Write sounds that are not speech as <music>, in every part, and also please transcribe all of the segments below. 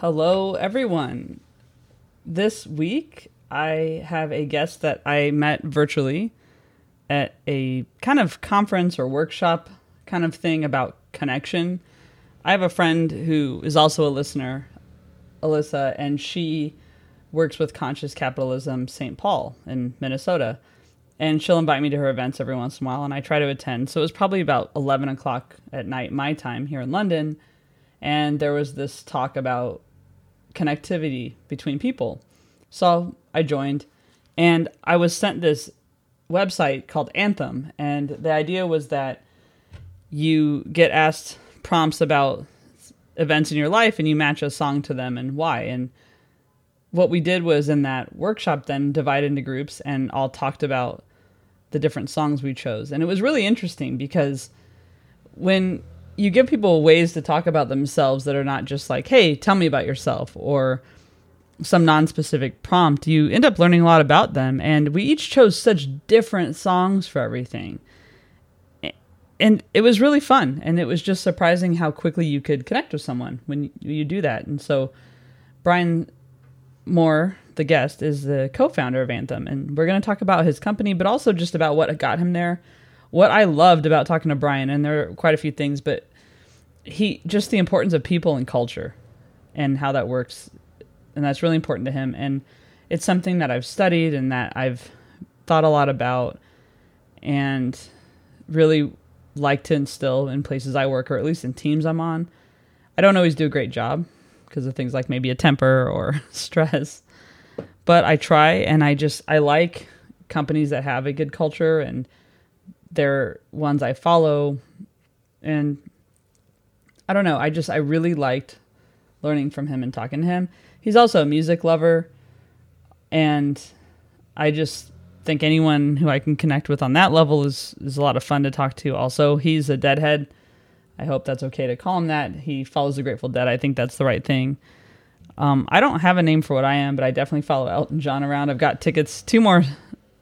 Hello, everyone. This week, I have a guest that I met virtually at a kind of conference or workshop kind of thing about connection. I have a friend who is also a listener, Alyssa, and she works with Conscious Capitalism St. Paul in Minnesota. And she'll invite me to her events every once in a while, and I try to attend. So it was probably about 11 o'clock at night, my time here in London. And there was this talk about connectivity between people. So I joined and I was sent this website called Anthym. And the idea was that you get asked prompts about events in your life and you match a song to them and why. And what we did was in that workshop then divided into groups and all talked about the different songs we chose. And it was really interesting because when you give people ways to talk about themselves that are not just like, hey, tell me about yourself or some non-specific prompt, you end up learning a lot about them. And we each chose such different songs for everything. And it was really fun. And it was just surprising how quickly you could connect with someone when you do that. And so Brian Moore, the guest, is the co-founder of Anthym. And we're going to talk about his company, but also just about what got him there. What I loved about talking to Brian, and there are quite a few things, but he just the importance of people and culture and how that works and that's really important to him and it's something that I've studied and that I've thought a lot about and really like to instill in places I work or at least in teams I'm on. I don't always do a great job because of things like maybe a temper or <laughs> stress. But I try and I just I like companies that have a good culture and they're ones I follow and I don't know. I just I really liked learning from him and talking to him. He's also a music lover, and I just think anyone who I can connect with on that level is is a lot of fun to talk to. Also, he's a deadhead. I hope that's okay to call him that. He follows the Grateful Dead. I think that's the right thing. Um, I don't have a name for what I am, but I definitely follow Elton John around. I've got tickets two more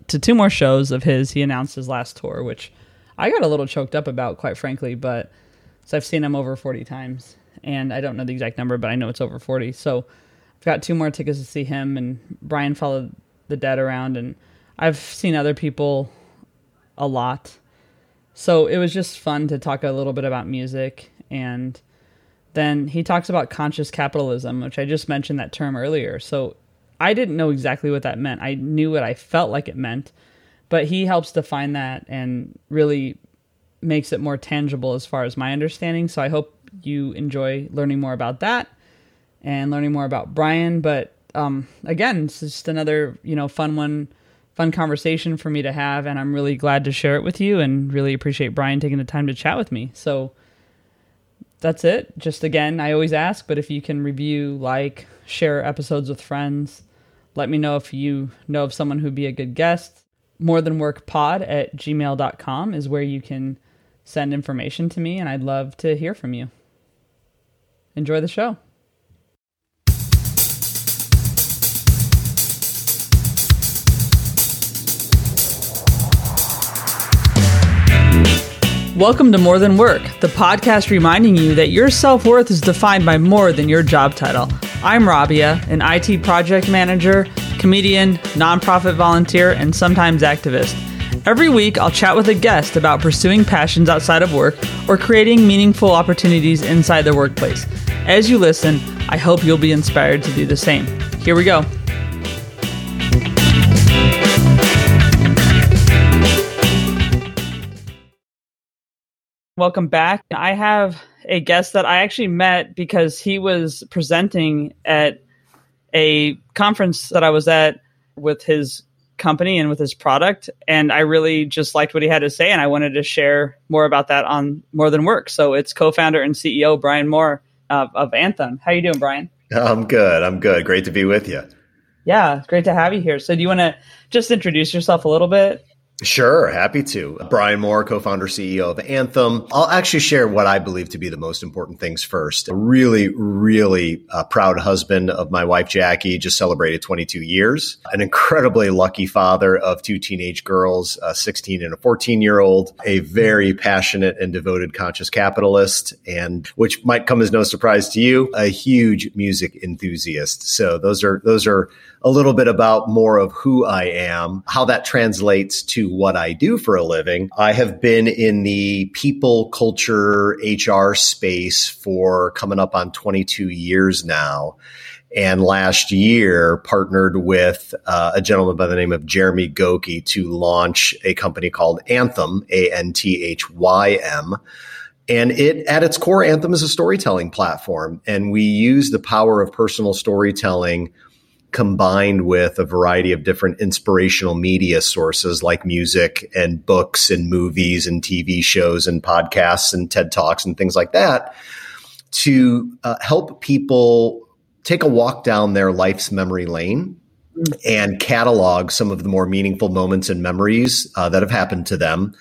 to two more shows of his. He announced his last tour, which I got a little choked up about, quite frankly, but so I've seen him over 40 times. And I don't know the exact number, but I know it's over 40. So I've got two more tickets to see him. And Brian followed the dead around. And I've seen other people a lot. So it was just fun to talk a little bit about music. And then he talks about conscious capitalism, which I just mentioned that term earlier. So I didn't know exactly what that meant. I knew what I felt like it meant, but he helps define that and really makes it more tangible as far as my understanding. So I hope you enjoy learning more about that and learning more about Brian. But um, again, it's just another you know fun one, fun conversation for me to have, and I'm really glad to share it with you, and really appreciate Brian taking the time to chat with me. So that's it. Just again, I always ask, but if you can review, like, share episodes with friends, let me know if you know of someone who'd be a good guest. More than work pod at gmail.com is where you can send information to me, and I'd love to hear from you. Enjoy the show. Welcome to More Than Work, the podcast reminding you that your self worth is defined by more than your job title. I'm Rabia, an IT project manager, comedian, nonprofit volunteer, and sometimes activist. Every week, I'll chat with a guest about pursuing passions outside of work or creating meaningful opportunities inside the workplace. As you listen, I hope you'll be inspired to do the same. Here we go. Welcome back. I have a guest that I actually met because he was presenting at a conference that I was at with his company and with his product. And I really just liked what he had to say. And I wanted to share more about that on More Than Work. So it's co founder and CEO Brian Moore of, of Anthym. How you doing, Brian? I'm good. I'm good. Great to be with you. Yeah, great to have you here. So do you want to just introduce yourself a little bit? Sure, happy to. Brian Moore, co-founder CEO of Anthym. I'll actually share what I believe to be the most important things first. A really, really uh, proud husband of my wife Jackie, just celebrated 22 years. An incredibly lucky father of two teenage girls, a 16 and a 14 year old. A very passionate and devoted conscious capitalist, and which might come as no surprise to you, a huge music enthusiast. So those are those are a little bit about more of who I am, how that translates to what I do for a living. I have been in the people, culture, HR space for coming up on 22 years now. And last year partnered with uh, a gentleman by the name of Jeremy Goki to launch a company called Anthym, A N T H Y M. And it, at its core, Anthym is a storytelling platform. And we use the power of personal storytelling combined with a variety of different inspirational media sources like music and books and movies and TV shows and podcasts and TED Talks and things like that to uh, help people take a walk down their life's memory lane and catalog some of the more meaningful moments and memories uh, that have happened to them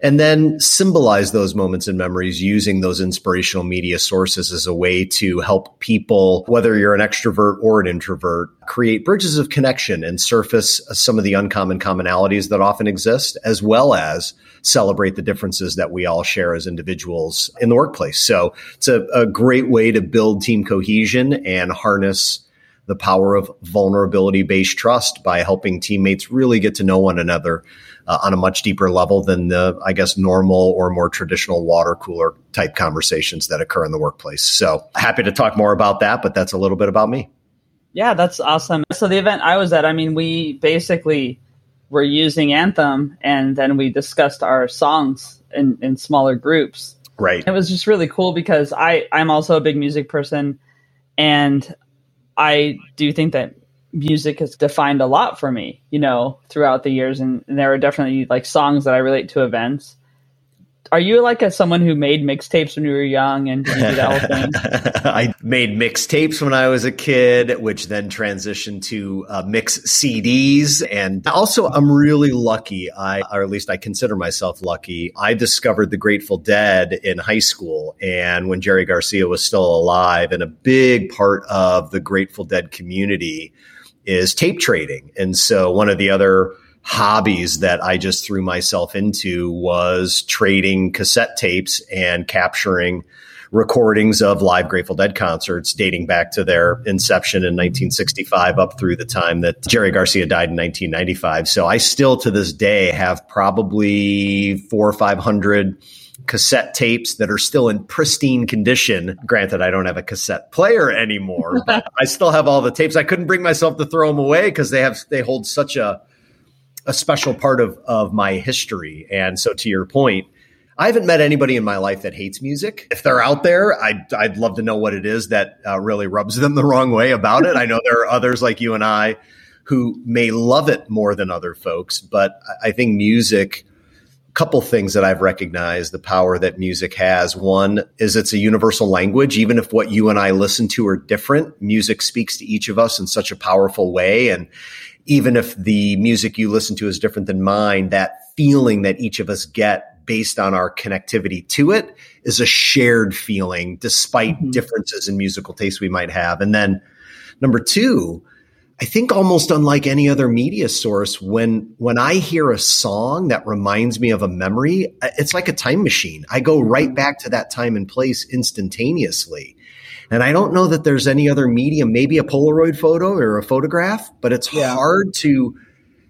and then symbolize those moments and memories using those inspirational media sources as a way to help people, whether you're an extrovert or an introvert, create bridges of connection and surface some of the uncommon commonalities that often exist, as well as celebrate the differences that we all share as individuals in the workplace. So it's a, a great way to build team cohesion and harness the power of vulnerability based trust by helping teammates really get to know one another uh, on a much deeper level than the, I guess, normal or more traditional water cooler type conversations that occur in the workplace. So happy to talk more about that, but that's a little bit about me. Yeah, that's awesome. So the event I was at, I mean, we basically were using Anthym and then we discussed our songs in, in smaller groups. Right. It was just really cool because I, I'm also a big music person and I do think that music has defined a lot for me, you know, throughout the years. And, and, there are definitely like songs that I relate to events are you like a someone who made mixtapes when you were young and did you do that whole thing? <laughs> I made mixtapes when I was a kid, which then transitioned to uh, mix CDs. And also, I'm really lucky. I, or at least I consider myself lucky. I discovered the Grateful Dead in high school, and when Jerry Garcia was still alive, and a big part of the Grateful Dead community is tape trading. And so, one of the other hobbies that I just threw myself into was trading cassette tapes and capturing recordings of live Grateful Dead concerts dating back to their inception in 1965 up through the time that Jerry Garcia died in 1995. So I still to this day have probably four or 500 cassette tapes that are still in pristine condition. Granted, I don't have a cassette player anymore, <laughs> but I still have all the tapes. I couldn't bring myself to throw them away because they have, they hold such a, a special part of of my history. And so, to your point, I haven't met anybody in my life that hates music. If they're out there, I'd, I'd love to know what it is that uh, really rubs them the wrong way about it. I know there are others like you and I who may love it more than other folks, but I think music, couple things that I've recognized the power that music has. One is it's a universal language. Even if what you and I listen to are different, music speaks to each of us in such a powerful way. And even if the music you listen to is different than mine, that feeling that each of us get based on our connectivity to it is a shared feeling despite mm-hmm. differences in musical taste we might have. And then number two, I think almost unlike any other media source, when when I hear a song that reminds me of a memory, uh, it's like a time machine. I go right back to that time and place instantaneously. And I don't know that there's any other medium, maybe a Polaroid photo or a photograph, but it's yeah. hard to,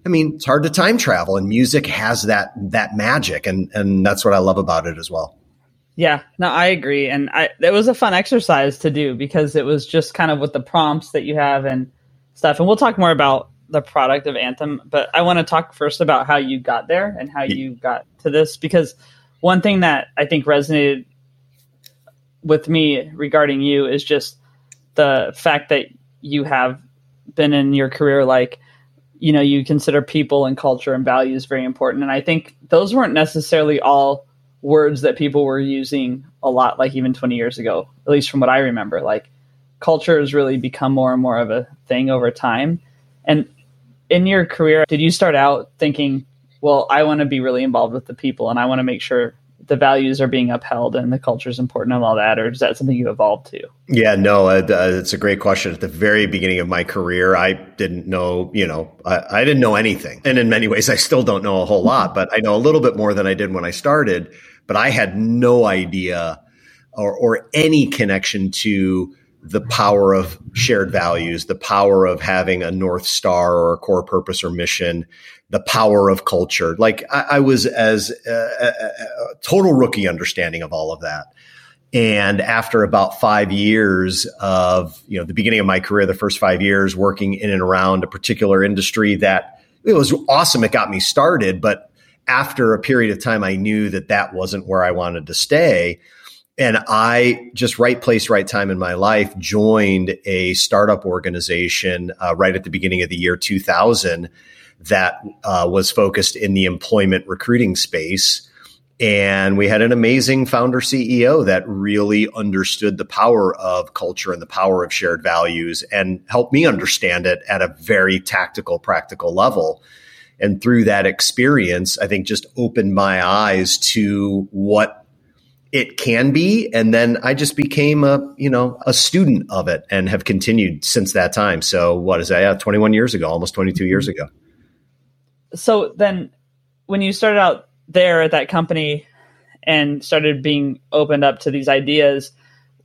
I mean, it's hard to time travel and music has that, that magic. And, and that's what I love about it as well. Yeah, no, I agree. And I, it was a fun exercise to do because it was just kind of with the prompts that you have and stuff. And we'll talk more about the product of Anthym, but I want to talk first about how you got there and how you got to this because one thing that I think resonated with me regarding you is just the fact that you have been in your career like you know you consider people and culture and values very important and i think those weren't necessarily all words that people were using a lot like even 20 years ago at least from what i remember like culture has really become more and more of a thing over time and in your career did you start out thinking well, I want to be really involved with the people and I want to make sure the values are being upheld and the culture is important and all that, or is that something you evolved to? Yeah, no, uh, it's a great question. At the very beginning of my career, I didn't know, you know, I, I, didn't know anything. And in many ways, I still don't know a whole lot, but I know a little bit more than I did when I started. But I had no idea or, or any connection to the power of shared values, the power of having a North Star or a core purpose or mission, the power of culture. Like I, I was as a, a, a, total rookie understanding of all of that. And after about five years of, you know, the beginning of my career, the first five years working in and around a particular industry that it was awesome. It got me started. But after a period of time, I knew that that wasn't where I wanted to stay. And I just right place, right time in my life joined a startup organization uh, right at the beginning of the year 2000 that uh, was focused in the employment recruiting space. And we had an amazing founder CEO that really understood the power of culture and the power of shared values and helped me understand it at a very tactical, practical level. And through that experience, I think just opened my eyes to what it can be. And then I just became a, you know, a student of it and have continued since that time. So what is that? Yeah, 21 years ago, almost 22 years mm-hmm. ago so then when you started out there at that company and started being opened up to these ideas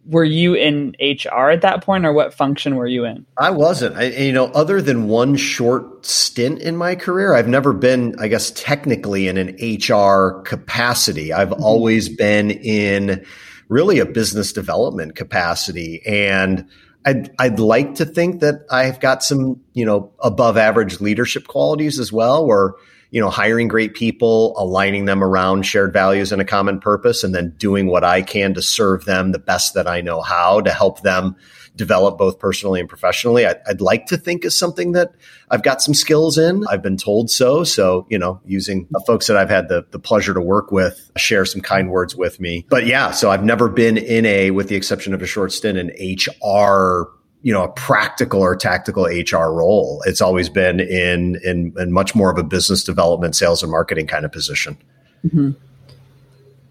were you in HR at that point, or what function were you in? I wasn't. I, you know, other than one short stint in my career, I've never been, I guess, technically in an HR capacity. I've mm-hmm. always been in really a business development capacity, and I'd, I'd like to think that I've got some, you know, above average leadership qualities as well, where, you know, hiring great people, aligning them around shared values and a common purpose, and then doing what I can to serve them the best that I know how to help them develop both personally and professionally. I, would like to think is something that I've got some skills in. I've been told so. So, you know, using folks that I've had the, the pleasure to work with share some kind words with me. But yeah, so I've never been in a, with the exception of a short stint, in HR you know a practical or tactical HR role. It's always been in in, in much more of a business development, sales, and marketing kind of position. Mm-hmm.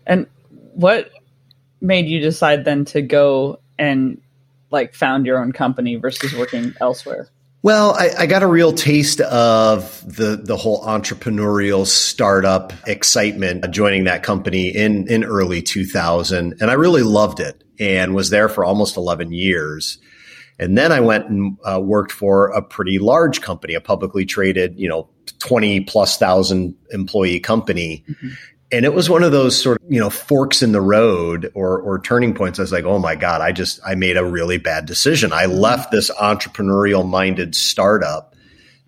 And what made you decide then to go and like found your own company versus working elsewhere? Well, I, I, got a real taste of the the whole entrepreneurial startup excitement joining that company in in early 2000, and I really loved it and was there for almost 11 years. And then I went and uh, worked for a pretty large company, a publicly traded, you know, 20 plus thousand employee company. Mm-hmm. And it was one of those sort of, you know, forks in the road or, or turning points. I was like, oh my God, I just, I made a really bad decision. I left this entrepreneurial minded startup,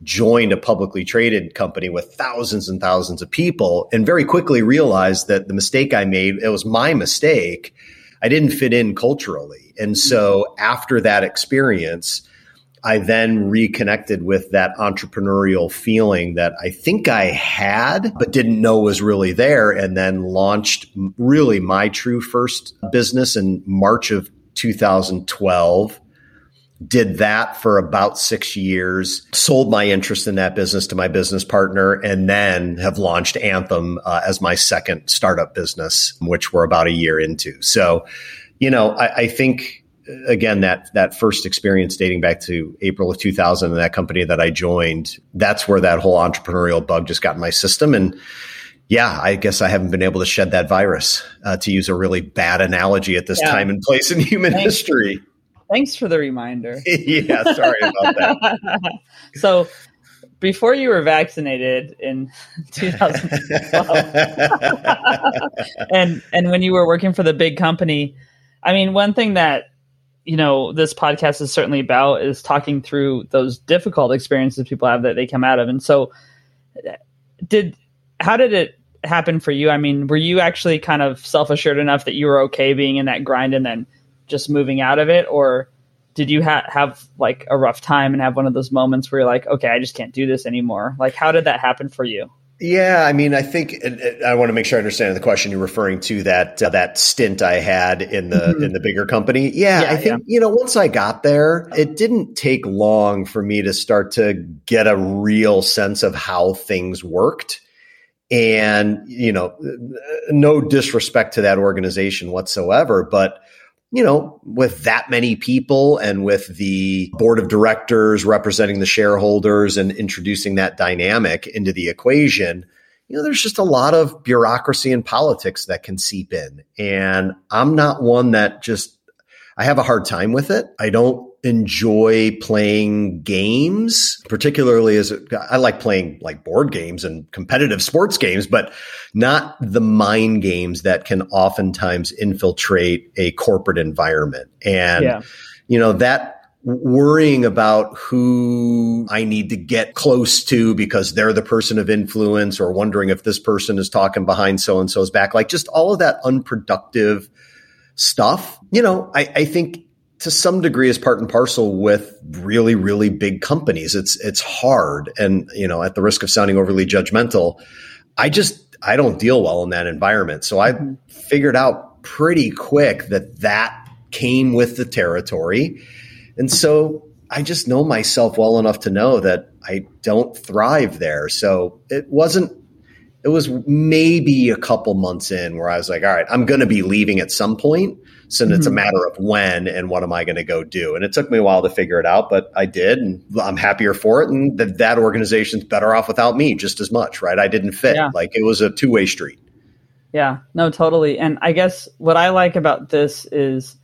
joined a publicly traded company with thousands and thousands of people, and very quickly realized that the mistake I made, it was my mistake. I didn't fit in culturally. And so mm-hmm. after that experience, I then reconnected with that entrepreneurial feeling that I think I had, but didn't know was really there. And then launched really my true first business in March of 2012. Did that for about six years, sold my interest in that business to my business partner, and then have launched Anthym uh, as my second startup business, which we're about a year into. So, you know, I, I think again that that first experience dating back to April of 2000 and that company that I joined that's where that whole entrepreneurial bug just got in my system and yeah I guess I haven't been able to shed that virus uh, to use a really bad analogy at this yeah. time and place in human thanks, history thanks for the reminder. <laughs> Yeah sorry about that. <laughs> So before you were vaccinated in <laughs> 2012 and and when you were working for the big company I mean, one thing that you know this podcast is certainly about is talking through those difficult experiences people have that they come out of. And so did how did it happen for you? I mean were you actually kind of self-assured enough that you were okay being in that grind and then just moving out of it or did you ha- have like a rough time and have one of those moments where you're like okay i just can't do this anymore like how did that happen for you yeah, I mean, I think I want to make sure I understand the question you're referring to that uh, that stint I had in the mm-hmm. in the bigger company. Yeah, yeah I think yeah. you know once I got there, it didn't take long for me to start to get a real sense of how things worked. And, you know, no disrespect to that organization whatsoever, but you know, with that many people and with the board of directors representing the shareholders and introducing that dynamic into the equation, you know, there's just a lot of bureaucracy and politics that can seep in. And I'm not one that just, I have a hard time with it. I don't enjoy playing games, particularly as I like playing like board games and competitive sports games, but not the mind games that can oftentimes infiltrate a corporate environment. And, yeah. you know, that worrying about who I need to get close to because they're the person of influence or wondering if this person is talking behind so and so's back, like just all of that unproductive stuff. You know, I, I think to some degree is part and parcel with really really big companies. It's it's hard. And you know at the risk of sounding overly judgmental i just i don't deal well in that environment. So i mm-hmm. figured out pretty quick that that came with the territory. And so i just know myself well enough to know that i don't thrive there. So it wasn't it was maybe a couple months in where i was like all right i'm going to be leaving at some point so mm-hmm. it's a mm-hmm. matter of when and what am I going to go do? And it took me a while to figure it out, but I did, and I'm happier for it. And that that organization's better off without me just as much, right? I didn't fit. Yeah. Like it was a two way street. Yeah, no, totally. And I guess what I like about this is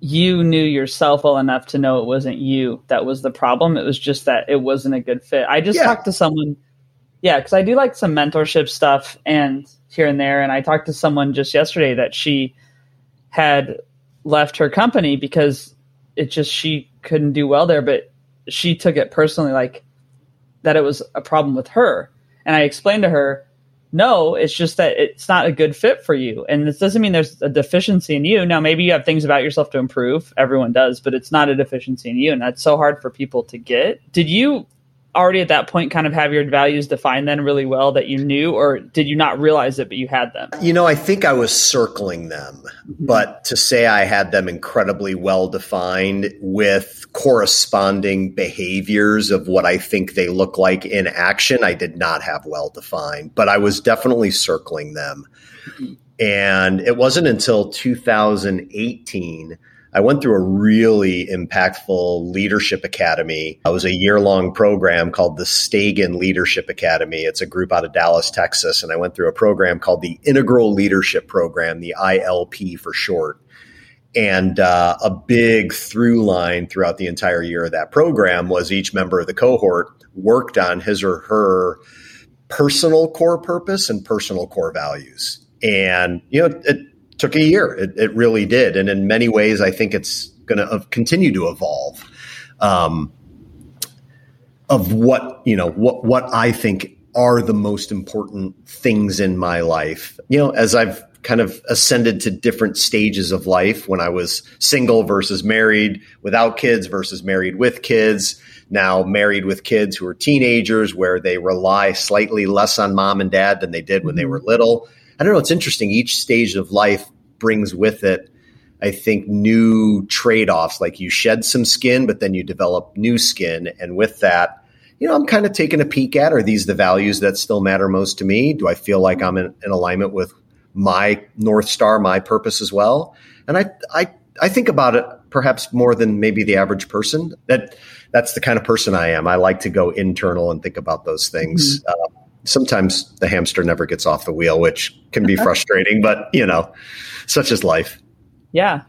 you knew yourself well enough to know it wasn't you that was the problem. It was just that it wasn't a good fit. I just yeah. talked to someone, yeah, because I do like some mentorship stuff and here and there. And I talked to someone just yesterday that she had left her company because it just she couldn't do well there but she took it personally like that it was a problem with her. And i explained to her no it's just that it's not a good fit for you. And this doesn't mean there's a deficiency in you. Now maybe you have things about yourself to improve. Everyone does but it's not a deficiency in you and that's so hard for people to get. Did you already at that point kind of have your values defined then really well that you knew or did you not realize it but you had them you know i think i was circling them mm-hmm. but to say i had them incredibly well defined with corresponding behaviors of what i think they look like in action i did not have well defined but i was definitely circling them mm-hmm. and it wasn't until 2018 I went through a really impactful leadership academy. It was a year long program called the Stagen Leadership Academy. It's a group out of Dallas, Texas. And I went through a program called the Integral Leadership Program, the ILP for short. And uh, a big through line throughout the entire year of that program was each member of the cohort worked on his or her personal core purpose and personal core values. And, you know, it, took a year. It, it really did. And in many ways, I think it's going to continue to evolve. Um, of what you know, what what I think are the most important things in my life. You know, as I've kind of ascended to different stages of life when I was single versus married without kids versus married with kids. Now married with kids who are teenagers where they rely slightly less on mom and dad than they did when they mm-hmm. were little. I don't know. It's interesting. Each stage of life brings with it, I think, new trade offs. Like you shed some skin, but then you develop new skin. And with that, you know, I'm kind of taking a peek at are these the values that still matter most to me? Do I feel like I'm in, in alignment with my North Star, my purpose as well? And I, I, I think about it perhaps more than maybe the average person. That that's the kind of person I am. I like to go internal and think about those things. Mm-hmm. Uh, sometimes the hamster never gets off the wheel, which can be <laughs> frustrating, but you know, such is life. Yeah.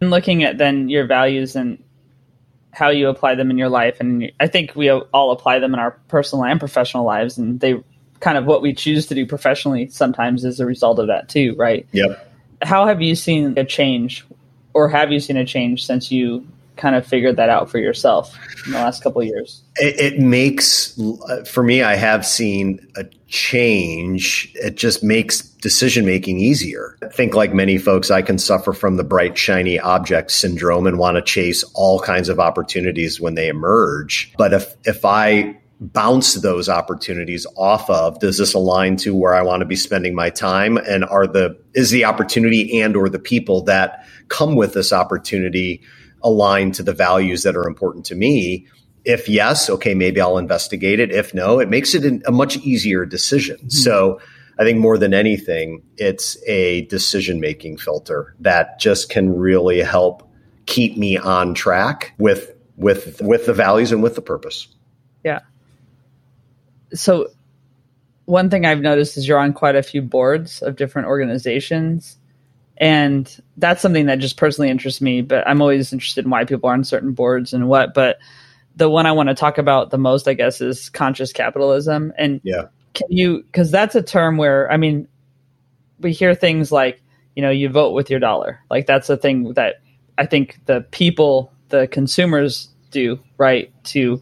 And looking at then your values and how you apply them in your life. And I think we all apply them in our personal and professional lives. And they kind of what we choose to do professionally sometimes is a result of that too, right? Yep. How have you seen a change or have you seen a change since you kind of figured that out for yourself in the last couple of years? It, it, makes, for me, I have seen a change. It just makes decision making easier. I think, like many folks, I can suffer from the bright, shiny object syndrome and want to chase all kinds of opportunities when they emerge. But if, if I bounce those opportunities off of does this align to where i want to be spending my time and are the is the opportunity and or the people that come with this opportunity aligned to the values that are important to me, If yes, okay, maybe I'll investigate it. If no, it makes it a much easier decision. Mm-hmm. So I think more than anything, it's a decision making filter that just can really help keep me on track with with with the values and with the purpose. Yeah. So one thing I've noticed is you're on quite a few boards of different organizations. And that's something that just personally interests me, but I'm always interested in why people are on certain boards and what. But the one I want to talk about the most, I guess, is conscious capitalism. And yeah can you because that's a term where i mean we hear things like you know you vote with your dollar like that's a thing that i think the people the consumers do right to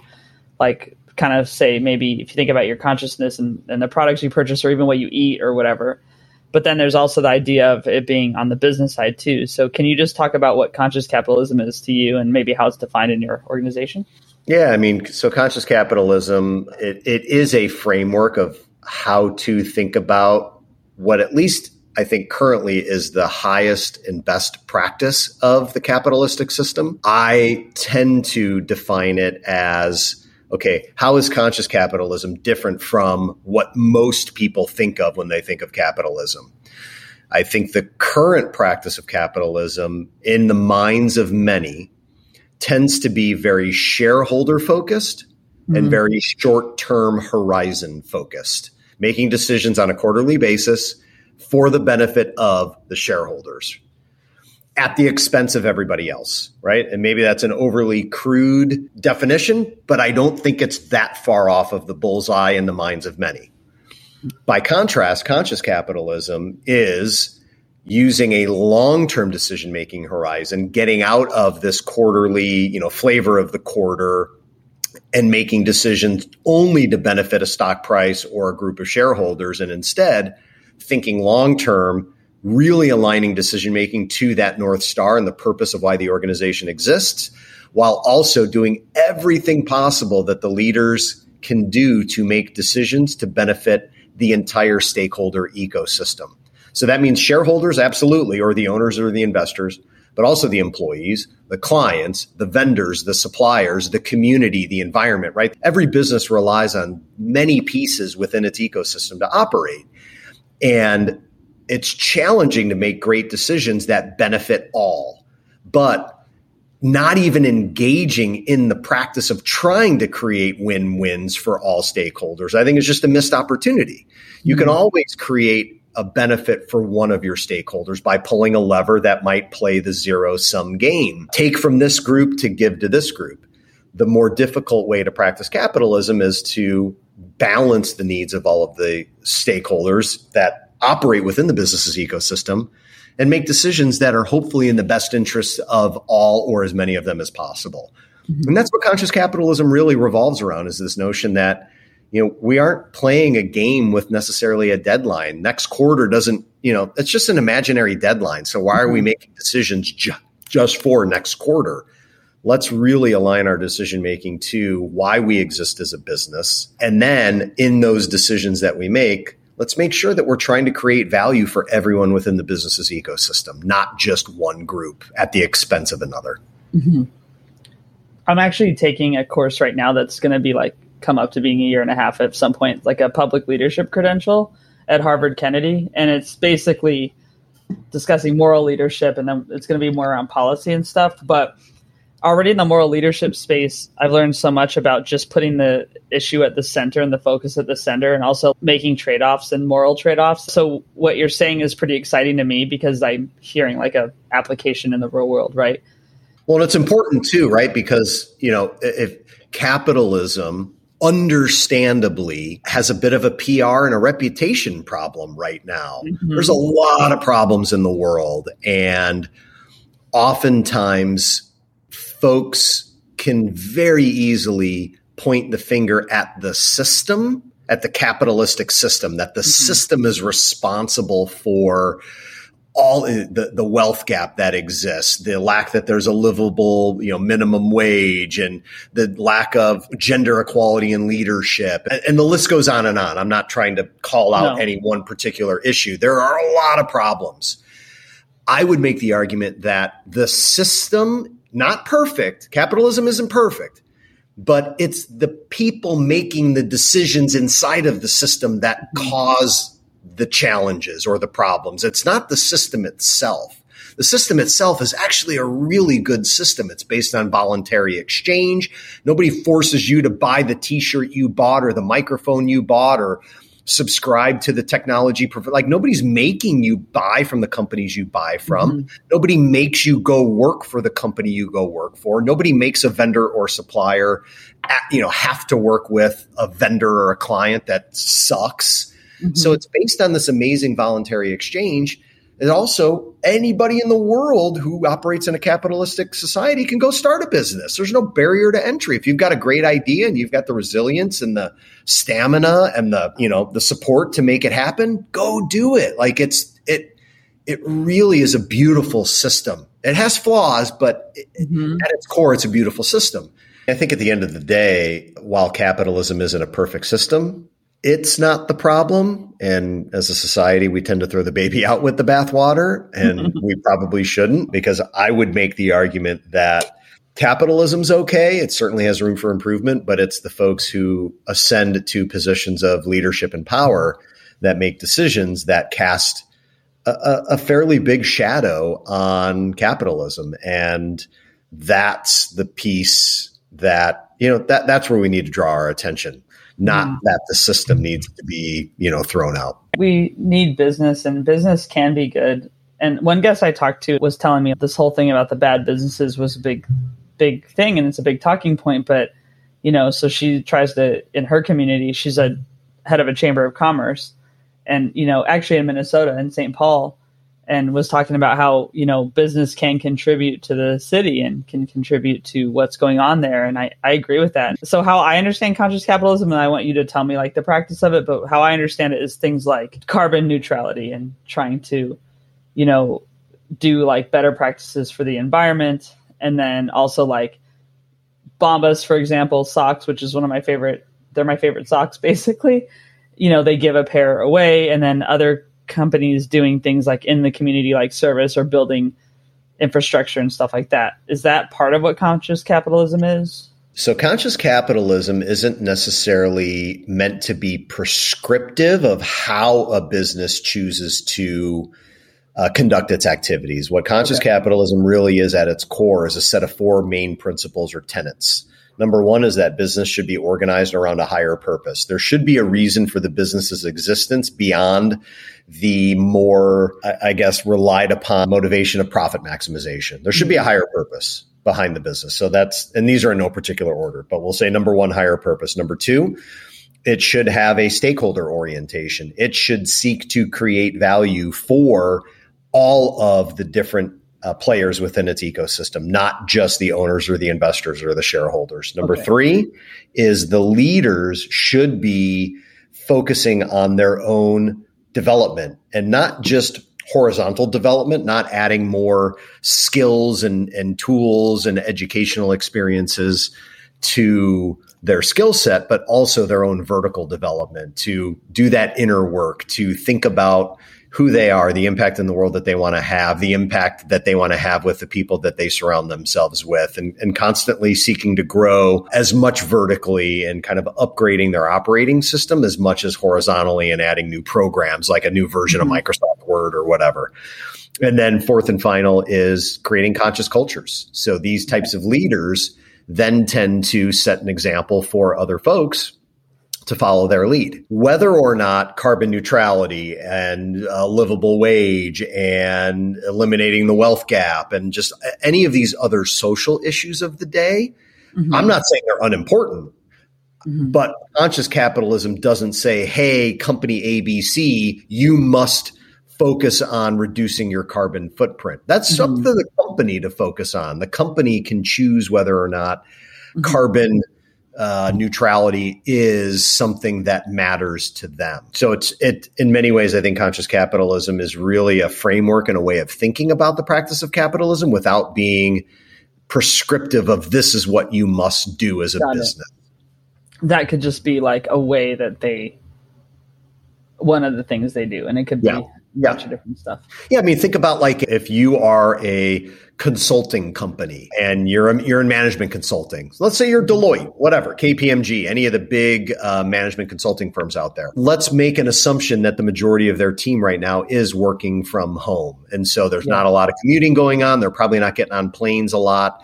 like kind of say maybe if you think about your consciousness and, and the products you purchase or even what you eat or whatever but then there's also the idea of it being on the business side too so can you just talk about what conscious capitalism is to you and maybe how it's defined in your organization yeah, I mean, so conscious capitalism, it, it is a framework of how to think about what at least I think currently is the highest and best practice of the capitalistic system. I tend to define it as okay, how is conscious capitalism different from what most people think of when they think of capitalism? I think the current practice of capitalism, in the minds of many, tends to be very shareholder focused mm-hmm. and very short term horizon focused, making decisions on a quarterly basis for the benefit of the shareholders at the expense of everybody else, right? And maybe that's an overly crude definition, but I don't think it's that far off of the bullseye in the minds of many. By contrast, conscious capitalism is using a long-term decision making horizon, getting out of this quarterly, you know, flavor of the quarter and making decisions only to benefit a stock price or a group of shareholders and instead thinking long term, really aligning decision making to that north star and the purpose of why the organization exists while also doing everything possible that the leaders can do to make decisions to benefit the entire stakeholder ecosystem. So that means shareholders, absolutely, or the owners or the investors, but also the employees, the clients, the vendors, the suppliers, the community, the environment, right? Every business relies on many pieces within its ecosystem to operate. And it's challenging to make great decisions that benefit all. But not even engaging in the practice of trying to create win wins for all stakeholders, I think is just a missed opportunity. You can mm-hmm. always create a benefit for one of your stakeholders by pulling a lever that might play the zero sum game. Take from this group to give to this group. The more difficult way to practice capitalism is to balance the needs of all of the stakeholders that operate within the business's ecosystem and make decisions that are hopefully in the best interest of all or as many of them as possible. Mm-hmm. And that's what conscious capitalism really revolves around is this notion that you know, we aren't playing a game with necessarily a deadline. Next quarter doesn't, you know, it's just an imaginary deadline. So why are we mm-hmm. making decisions ju- just for next quarter? Let's really align our decision making to why we exist as a business. And then in those decisions that we make, let's make sure that we're trying to create value for everyone within the business's ecosystem, not just one group at the expense of another. Mm-hmm. I'm actually taking a course right now that's going to be like come up to being a year and a half at some point, like a public leadership credential at Harvard Kennedy. And it's basically discussing moral leadership and then it's going to be more around policy and stuff. But already in the moral leadership space, I've learned so much about just putting the issue at the center and the focus at the center and also making trade offs and moral trade offs. So what you're saying is pretty exciting to me because I'm hearing like a application in the real world, right? Well, it's important too, right? Because, you know, if capitalism understandably has a bit of a PR and a reputation problem right now. Mm-hmm. There's a lot of problems in the world and oftentimes folks can very easily point the finger at the system, at the capitalistic system that the mm-hmm. system is responsible for all the, the wealth gap that exists, the lack that there's a livable, you know, minimum wage and the lack of gender equality in leadership. And, and the list goes on and on. I'm not trying to call out no. any one particular issue. There are a lot of problems. I would make the argument that the system, not perfect, capitalism isn't perfect, but it's the people making the decisions inside of the system that mm-hmm. cause the challenges or the problems. It's not the system itself. The system itself is actually a really good system. It's based on voluntary exchange. Nobody forces you to buy the t-shirt you bought or the microphone you bought or subscribe to the technology. Like nobody's making you buy from the companies you buy from. Mm-hmm. Nobody makes you go work for the company you go work for. Nobody makes a vendor or supplier, you know, have to work with a vendor or a client that sucks. Mm-hmm. So it's based on this amazing voluntary exchange. And also, anybody in the world who operates in a capitalistic society can go start a business. There's no barrier to entry. If you've got a great idea and you've got the resilience and the stamina and the, you know, the support to make it happen, go do it. Like it's, it, it really is a beautiful system. It has flaws, but mm-hmm. at its core, it's a beautiful system. I think at the end of the day, while capitalism isn't a perfect system, it's not the problem. And as a society, we tend to throw the baby <laughs> out with the bathwater, and <laughs> we probably shouldn't, because I would make the argument that capitalism's okay. It certainly has room for improvement, but it's the folks who ascend to positions of leadership and power that make decisions that cast a, a fairly big shadow on capitalism. And that's the piece that, you know, that, that's where we need to draw our attention not mm. that the system needs to be, you know, thrown out. We need business and business can be good. And one guest I talked to was telling me this whole thing about the bad businesses was a big, big thing and it's a big talking point. But, you know, so she tries to, in her community, she's a head of a chamber of commerce. And, you know, actually in Minnesota in St. Paul, and was talking about how you know business can contribute to the city and can contribute to what's going on there and I, I agree with that. So how i understand conscious capitalism and i want you to tell me like the practice of it but how i understand it is things like carbon neutrality and trying to you know do like better practices for the environment and then also like bombas for example socks which is one of my favorite they're my favorite socks <laughs> basically. You know they give a pair away and then other companies doing things like in the community like service or building infrastructure and stuff like that. Is that part of what conscious capitalism is? So, conscious capitalism isn't necessarily meant to be prescriptive of how a business chooses to uh, conduct its activities. What conscious okay. capitalism really is at its core is a set of four main principles or tenets. Number one is that business should be organized around a higher purpose. There should be a reason for the business's existence beyond the more, I guess, relied upon motivation of profit maximization. There should be a mm-hmm. higher purpose behind the business. So that's, and these are in no particular order, but we'll say number one, higher purpose. Number two, it should have a stakeholder orientation. It should seek to create value for all of the different uh, players within its ecosystem, not just the owners or the investors or the shareholders. Number okay. three is the leaders should be focusing on their own development and not just horizontal development, not adding more skills and, and tools and educational experiences to their skill set, but also their own vertical development to do that inner work, to think about who they are, the impact in the world that they want to have, the impact that they want to have with the people that they surround themselves with, and, and constantly seeking to grow as much vertically and kind of upgrading their operating system as much as horizontally and adding new programs like a new version mm-hmm. of Microsoft Word or whatever. And then fourth and final is creating conscious cultures. So these types of leaders then tend to set an example for other folks to follow their lead. Whether or not carbon neutrality and a livable wage and eliminating the wealth gap and just any of these other social issues of the day, mm-hmm. I'm not saying they're unimportant. Mm-hmm. But conscious capitalism doesn't say, hey, company ABC, you must focus on reducing your carbon footprint. That's mm-hmm. up to the company to focus on. The company can choose whether or not mm-hmm. carbon uh, neutrality is something that matters to them. So it's it in many ways. I think conscious capitalism is really a framework and a way of thinking about the practice of capitalism without being prescriptive of this is what you must do as a Got business. It. That could just be like a way that they one of the things they do, and it could be yeah. bunch of different stuff. Yeah, I mean, think about like if you are a consulting company and you're you're in management consulting. let's say you're Deloitte, whatever, KPMG, any of the big uh, management consulting firms out there. Let's make an assumption that the majority of their team right now is working from home, and so there's yeah. not a lot of commuting going on. They're probably not getting on planes a lot.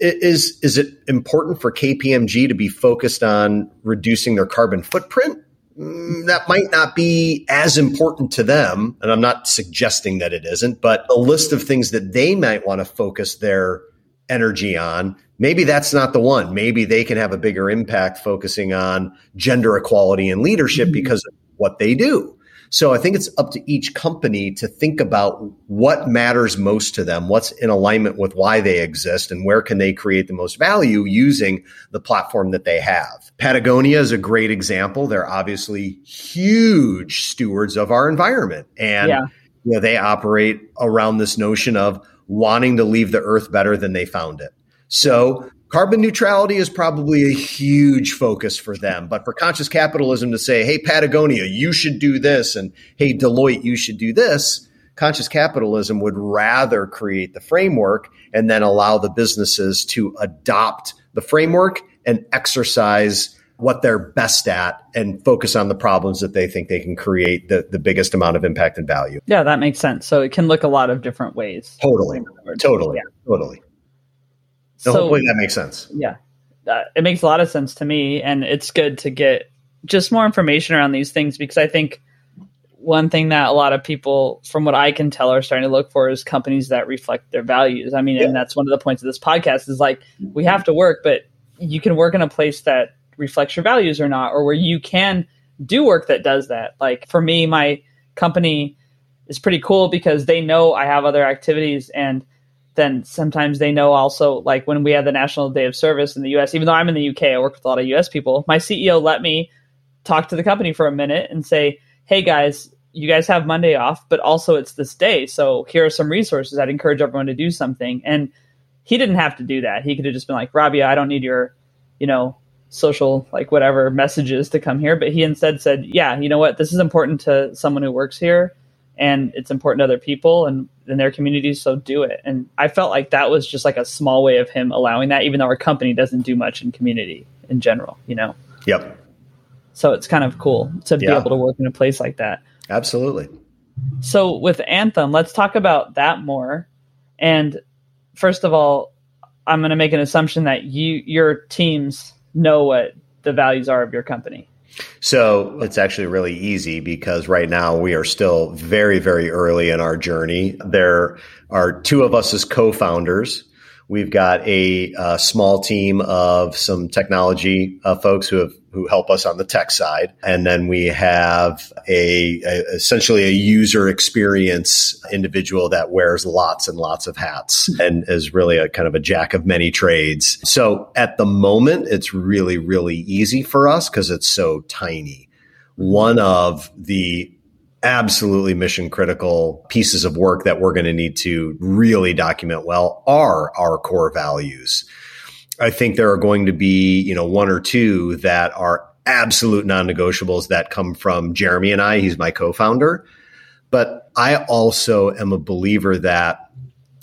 Is is it important for KPMG to be focused on reducing their carbon footprint? Mm, that might not be as important to them. And I'm not suggesting that it isn't, but a list of things that they might want to focus their energy on, maybe that's not the one. Maybe they can have a bigger impact focusing on gender equality and leadership mm-hmm. because of what they do. So I think it's up to each company to think about what matters most to them, what's in alignment with why they exist, and where can they create the most value using the platform that they have. Patagonia is a great example. They're obviously huge stewards of our environment. And yeah. you know, they operate around this notion of wanting to leave the earth better than they found it. So Carbon neutrality is probably a huge focus for them. But for conscious capitalism to say, hey, Patagonia, you should do this, and hey, Deloitte, you should do this, conscious capitalism would rather create the framework and then allow the businesses to adopt the framework and exercise what they're best at and focus on the problems that they think they can create the, the biggest amount of impact and value. Yeah, that makes sense. So it can look a lot of different ways. Totally. Totally. Yeah. Totally. So, so hopefully that makes sense. Yeah, uh, it makes a lot of sense to me, and it's good to get just more information around these things because I think one thing that a lot of people, from what I can tell, are starting to look for is companies that reflect their values. I mean, yeah. and that's one of the points of this podcast is like we have to work, but you can work in a place that reflects your values or not, or where you can do work that does that. Like for me, my company is pretty cool because they know I have other activities and then sometimes they know also like when we had the National Day of Service in the US, even though I'm in the UK, I work with a lot of US people. My CEO let me talk to the company for a minute and say, Hey guys, you guys have Monday off, but also it's this day. So here are some resources I'd encourage everyone to do something. And he didn't have to do that. He could have just been like, Rabia, I don't need your, you know, social, like whatever messages to come here. But he instead said, Yeah, you know what? This is important to someone who works here and it's important to other people and in their communities so do it. And i felt like that was just like a small way of him allowing that even though our company doesn't do much in community in general you know? Yep. So it's kind of cool to be yeah. able to work in a place like that. Absolutely. So with Anthym let's talk about that more. And first of all i'm going to make an assumption that you your teams know what the values are of your company so it's actually really easy because right now we are still very, very early in our journey. There are two of us as co founders. We've got a, a, small team of some technology uh, folks who have who help us on the tech side, and then we have a, a, essentially a user experience individual that wears lots and lots of hats and is really a kind of a jack of many trades. So at the moment, it's really really easy for us because it's so tiny. One of the absolutely mission critical pieces of work that we're going to need to really document well are our core values. I think there are going to be, you know, one or two that are absolute non-negotiables that come from Jeremy and I. He's my co-founder. But I also am a believer that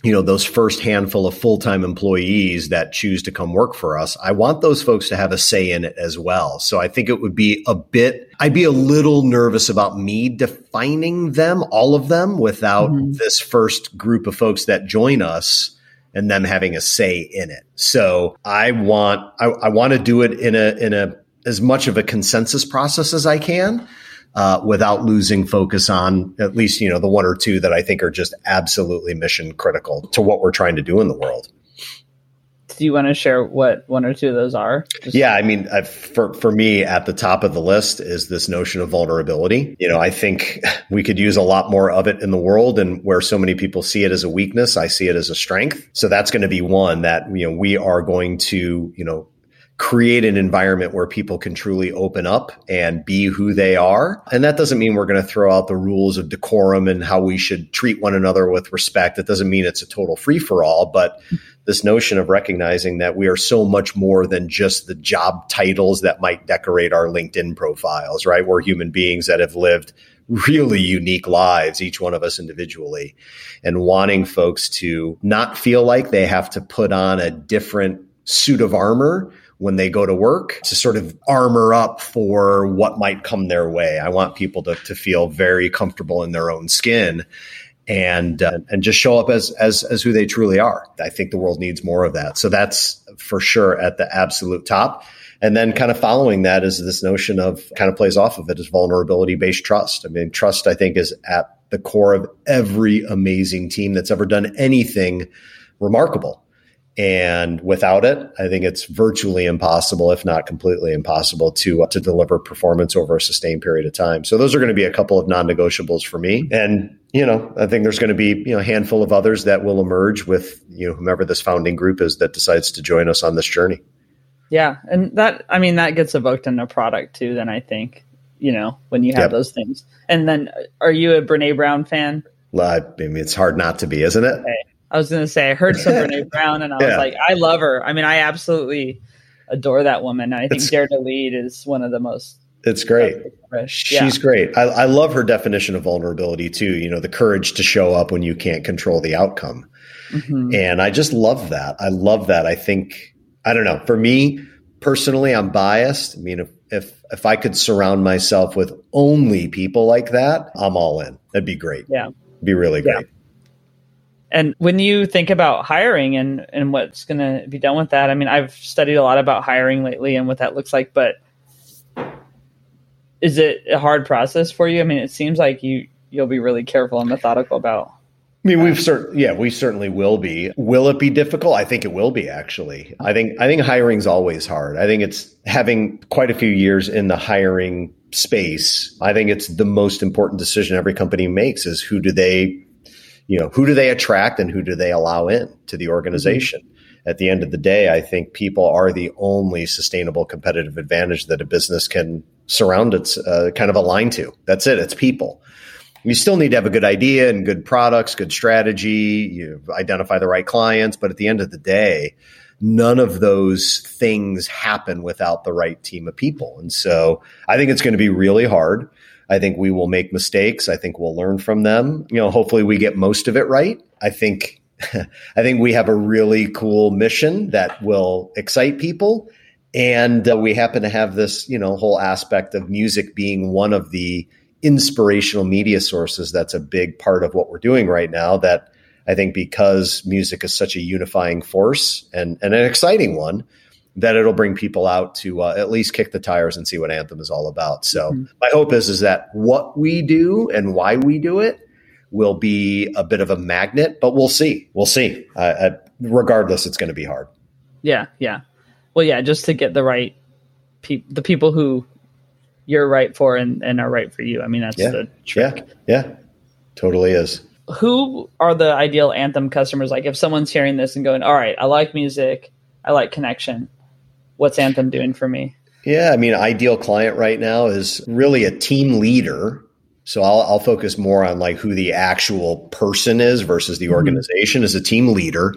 you know those first handful of full-time employees that choose to come work for us i want those folks to have a say in it as well. So i think it would be a bit i'd be a little nervous about me defining them all of them without mm-hmm. this first group of folks that join us and them having a say in it. So i want i, I want to do it in a in a as much of a consensus process as i can uh, without losing focus on at least you know the one or two that I think are just absolutely mission critical to what we're trying to do in the world. Do you want to share what one or two of those are? Just- yeah, I mean, I've, for for me, at the top of the list is this notion of vulnerability. You know, I think we could use a lot more of it in the world, and where so many people see it as a weakness, I see it as a strength. So that's going to be one that you know we are going to you know create an environment where people can truly open up and be who they are. And that doesn't mean we're going to throw out the rules of decorum and how we should treat one another with respect. It doesn't mean it's a total free for all, but this notion of recognizing that we are so much more than just the job titles that might decorate our LinkedIn profiles, right? We're human beings that have lived really unique lives, each one of us individually, and wanting folks to not feel like they have to put on a different suit of armor when they go to work to sort of armor up for what might come their way. I want people to, to feel very comfortable in their own skin and uh, and just show up as as as who they truly are. I think the world needs more of that. So that's for sure at the absolute top. And then kind of following that is this notion of kind of plays off of it is vulnerability based trust. I mean, trust I think is at the core of every amazing team that's ever done anything remarkable. And without it, I think it's virtually impossible, if not completely impossible, to uh, to deliver performance over a sustained period of time. So those are going to be a couple of non-negotiables for me. And you know, I think there's going to be you know a handful of others that will emerge with you know whomever this founding group is that decides to join us on this journey. Yeah, and that I mean that gets evoked in a product too. Then I think you know when you have yep. those things. And then, are you a Brene Brown fan? I mean, it's hard not to be, isn't it? Okay. I was going to say, I heard some Brene <laughs> Brown and I yeah. was like, I love her. I mean, I absolutely adore that woman. I think it's, Dare to Lead is one of the most. It's great. Yeah. She's great. I, I love her definition of vulnerability too. You know, the courage to show up when you can't control the outcome. Mm-hmm. And I just love that. I love that. I think, I don't know, for me personally, I'm biased. I mean, if, if, if I could surround myself with only people like that, I'm all in. That'd be great. Yeah. It'd be really great. Yeah. And when you think about hiring and, and what's going to be done with that, I mean, I've studied a lot about hiring lately and what that looks like, but is it a hard process for you? I mean, it seems like you, you'll be really careful and methodical about. I mean, we've cert- yeah, we certainly will be. Will it be difficult? I think it will be actually. I think I think hiring's always hard. I think it's having quite a few years in the hiring space. I think it's the most important decision every company makes is who do they you know, who do they attract and who do they allow in to the organization? Mm-hmm. At the end of the day, I think people are the only sustainable competitive advantage that a business can surround its uh, kind of align to. That's it. It's people. You still need to have a good idea and good products, good strategy, you identify the right clients. But at the end of the day, none of those things happen without the right team of people. And so I think it's going to be really hard. I think we will make mistakes. I think we'll learn from them. You know, hopefully we get most of it right. I think <laughs> I think we have a really cool mission that will excite people and uh, we happen to have this, you know, whole aspect of music being one of the inspirational media sources that's a big part of what we're doing right now that I think because music is such a unifying force and, and an exciting one, that it'll bring people out to uh, at least kick the tires and see what Anthym is all about. So mm-hmm. my hope is is that what we do and why we do it will be a bit of a magnet, but we'll see. We'll see. Uh, regardless, it's going to be hard. Yeah, yeah. Well, yeah, just to get the right pe- the people who you're right for and, and are right for you. I mean, that's yeah. the trick. Yeah, yeah, totally is. Who are the ideal Anthym customers? Like, if someone's hearing this and going, "All right, I like music, I like connection," what's Anthym doing for me? Yeah, I mean, ideal client right now is really a team leader. So I'll, I'll focus more on like who the actual person is versus the mm-hmm. organization mm-hmm. as a team leader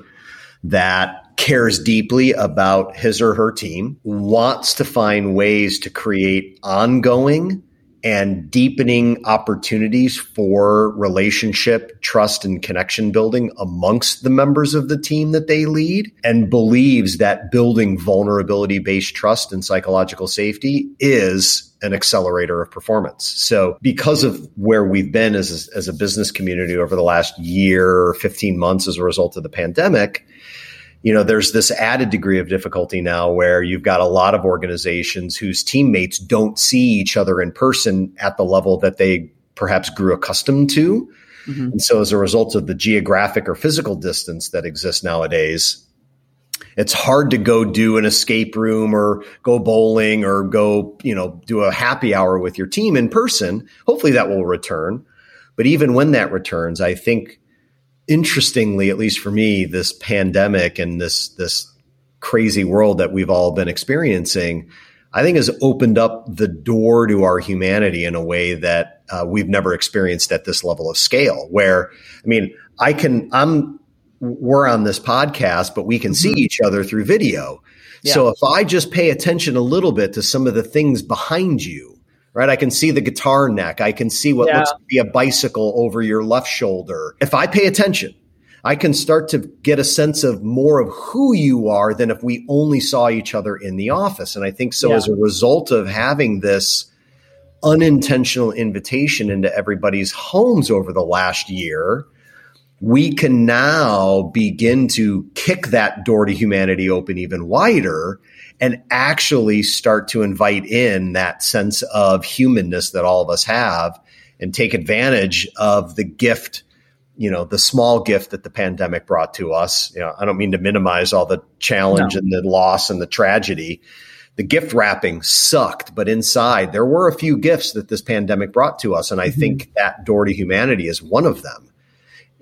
that cares deeply about his or her team, wants to find ways to create ongoing and deepening opportunities for relationship, trust, and connection building amongst the members of the team that they lead, and believes that building vulnerability based trust and psychological safety is an accelerator of performance. So because of where we've been as a, as a business community over the last year, 15 months as a result of the pandemic, you know, there's this added degree of difficulty now where you've got a lot of organizations whose teammates don't see each other in person at the level that they perhaps grew accustomed to. Mm-hmm. And so as a result of the geographic or physical distance that exists nowadays, it's hard to go do an escape room or go bowling or go, you know, do a happy hour with your team in person. Hopefully that will return. But even when that returns, I think interestingly, at least for me, this pandemic and this this crazy world that we've all been experiencing, I think has opened up the door to our humanity in a way that uh, we've never experienced at this level of scale. Where, I mean, I can, I'm, we're on this podcast, but we can see mm-hmm. each other through video. Yeah. So if I just pay attention a little bit to some of the things behind you, right? I can see the guitar neck. I can see what Yeah. looks to be a bicycle over your left shoulder. If I pay attention, I can start to get a sense of more of who you are than if we only saw each other in the office. And I think so Yeah. as a result of having this unintentional invitation into everybody's homes over the last year, we can now begin to kick that door to humanity open even wider and actually start to invite in that sense of humanness that all of us have and take advantage of the gift you know the small gift that the pandemic brought to us. You know i don't mean to minimize all the challenge No. and the loss and the tragedy. The gift wrapping sucked but inside there were a few gifts that this pandemic brought to us and i mm-hmm. think that door to humanity is one of them.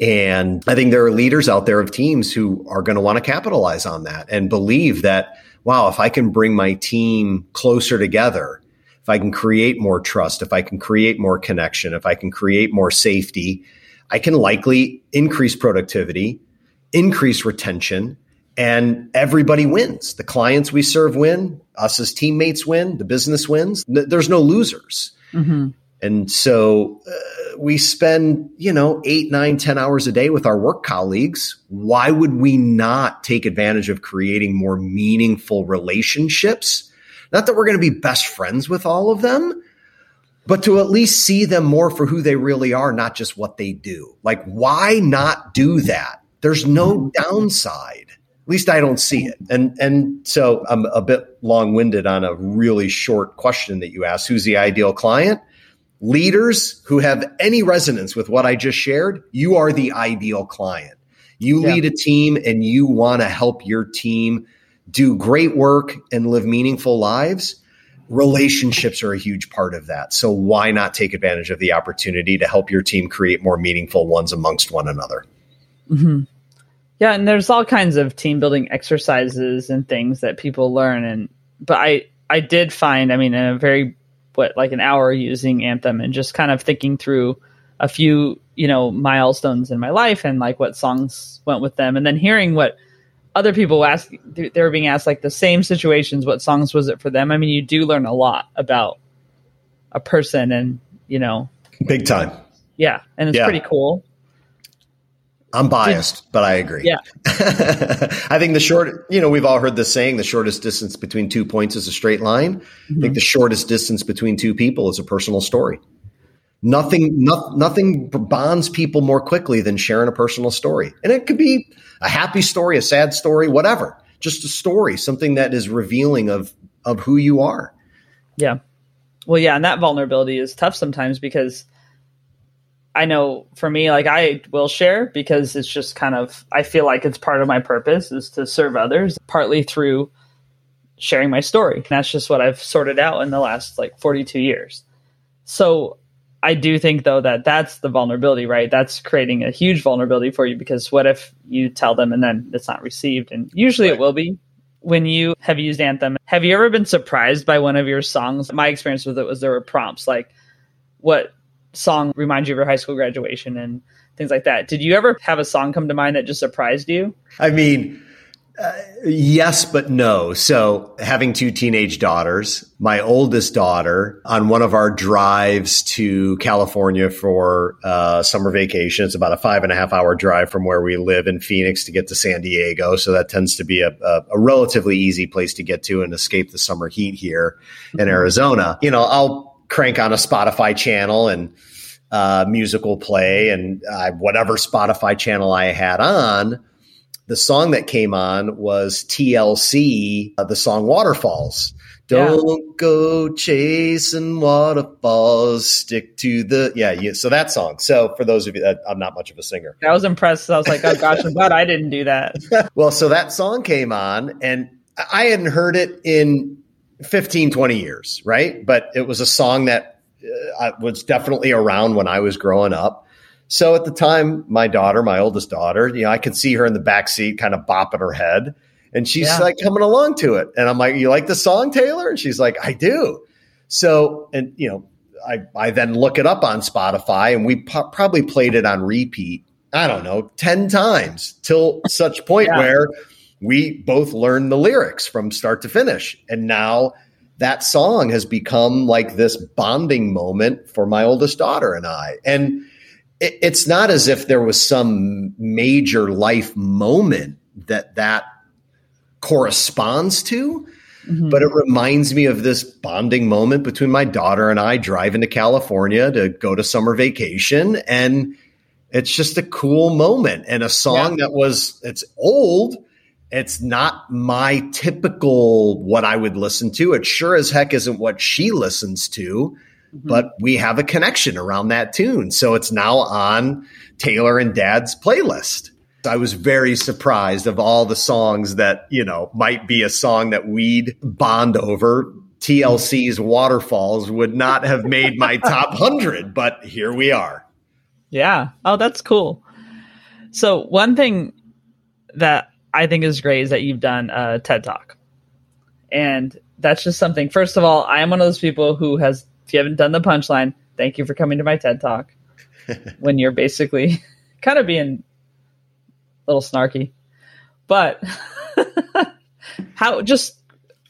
And I think there are leaders out there of teams who are going to want to capitalize on that and believe that, wow, if I can bring my team closer together, if I can create more trust, if I can create more connection, if I can create more safety, I can likely increase productivity, increase retention, and everybody wins. The clients we serve win, us as teammates win, the business wins. There's no losers. hmm And so uh, we spend, you know, eight, nine, ten hours a day with our work colleagues. Why would we not take advantage of creating more meaningful relationships? Not that we're going to be best friends with all of them, but to at least see them more for who they really are, not just what they do. Like, why not do that? There's no downside. At least I don't see it. And and so I'm a bit long-winded on a really short question that you asked. Who's the ideal client? Leaders who have any resonance with what I just shared, you are the ideal client. You Yeah. lead a team and you want to help your team do great work and live meaningful lives. Relationships are a huge part of that. So why not take advantage of the opportunity to help your team create more meaningful ones amongst one another? hmm Yeah, and there's all kinds of team building exercises and things that people learn. And but I I did find, I mean, in a very what like an hour using Anthym and just kind of thinking through a few you know milestones in my life and like what songs went with them, and then hearing what other people ask they were being asked like the same situations what songs was it for them i mean you do learn a lot about a person and you know Big time. yeah and it's Yeah. pretty cool I'm biased, but I agree. Yeah. <laughs> I think the short, you know, we've all heard the saying the shortest distance between two points is a straight line. I think mm-hmm. the shortest distance between two people is a personal story. Nothing, no, nothing bonds people more quickly than sharing a personal story. And it could be a happy story, a sad story, whatever. Just a story, something that is revealing of of who you are. Yeah. Well, yeah, and that vulnerability is tough sometimes because I know for me, like I will share because it's just kind of I feel like it's part of my purpose is to serve others, partly through sharing my story. And that's just what I've sorted out in the last like 42 years. So I do think though that that's the vulnerability, right? That's creating a huge vulnerability for you because what if you tell them and then it's not received? And usually Right. it will be. When you have used Anthym, have you ever been surprised by one of your songs? My experience with it was there were prompts like, what song reminds you of your high school graduation and things like that. Did you ever have a song come to mind that just surprised you? I mean, uh, yes, but no. So, having two teenage daughters, my oldest daughter, on one of our drives to California for uh, summer vacation, it's about a five and a half hour drive from where we live in Phoenix to get to San Diego. So, that tends to be a, a, a relatively easy place to get to and escape the summer heat here in Arizona. You know, I'll crank on a Spotify channel and uh, musical play and uh, whatever Spotify channel I had on the song that came on was TLC, uh, the song Waterfalls. Yeah. Don't go chasing waterfalls, stick to the, yeah, yeah. So that song. So for those of you that I'm not much of a singer. I was impressed. I was like, oh gosh, I'm glad I didn't do that. <laughs> Well, so that song came on and I hadn't heard it in 15, 20 years, right? But it was a song that uh, was definitely around when I was growing up. So at the time, my daughter, my oldest daughter, you know, I could see her in the back seat kind of bopping her head and she's Yeah. like coming along to it. And I'm like, you like the song, Taylor? And she's like, I do. So, and you know, I, I then look it up on Spotify and we po- probably played it on repeat. I don't know, 10 times till such point Yeah. where we both learned the lyrics from start to finish. And now that song has become like this bonding moment for my oldest daughter and I. And it, it's not as if there was some major life moment that that corresponds to. Mm-hmm. But it reminds me of this bonding moment between my daughter and I driving to California to go to summer vacation. And it's just a cool moment and a song yeah. that was, it's old. It's not my typical what I would listen to. It sure as heck isn't what she listens to, mm-hmm. but we have a connection around that tune. So it's now on Taylor and Dad's playlist. I was very surprised of all the songs that, you know, might be a song that we'd bond over. TLC's Waterfalls would not have made my <laughs> top 100, but here we are. Yeah. Oh, that's cool. So, one thing that I think is great is that you've done a TED Talk. And that's just something. First of all, I am one of those people who has, if you haven't done the punchline, thank you for coming to my TED Talk. <laughs> when you're basically <laughs> kind of being a little snarky. But <laughs> how just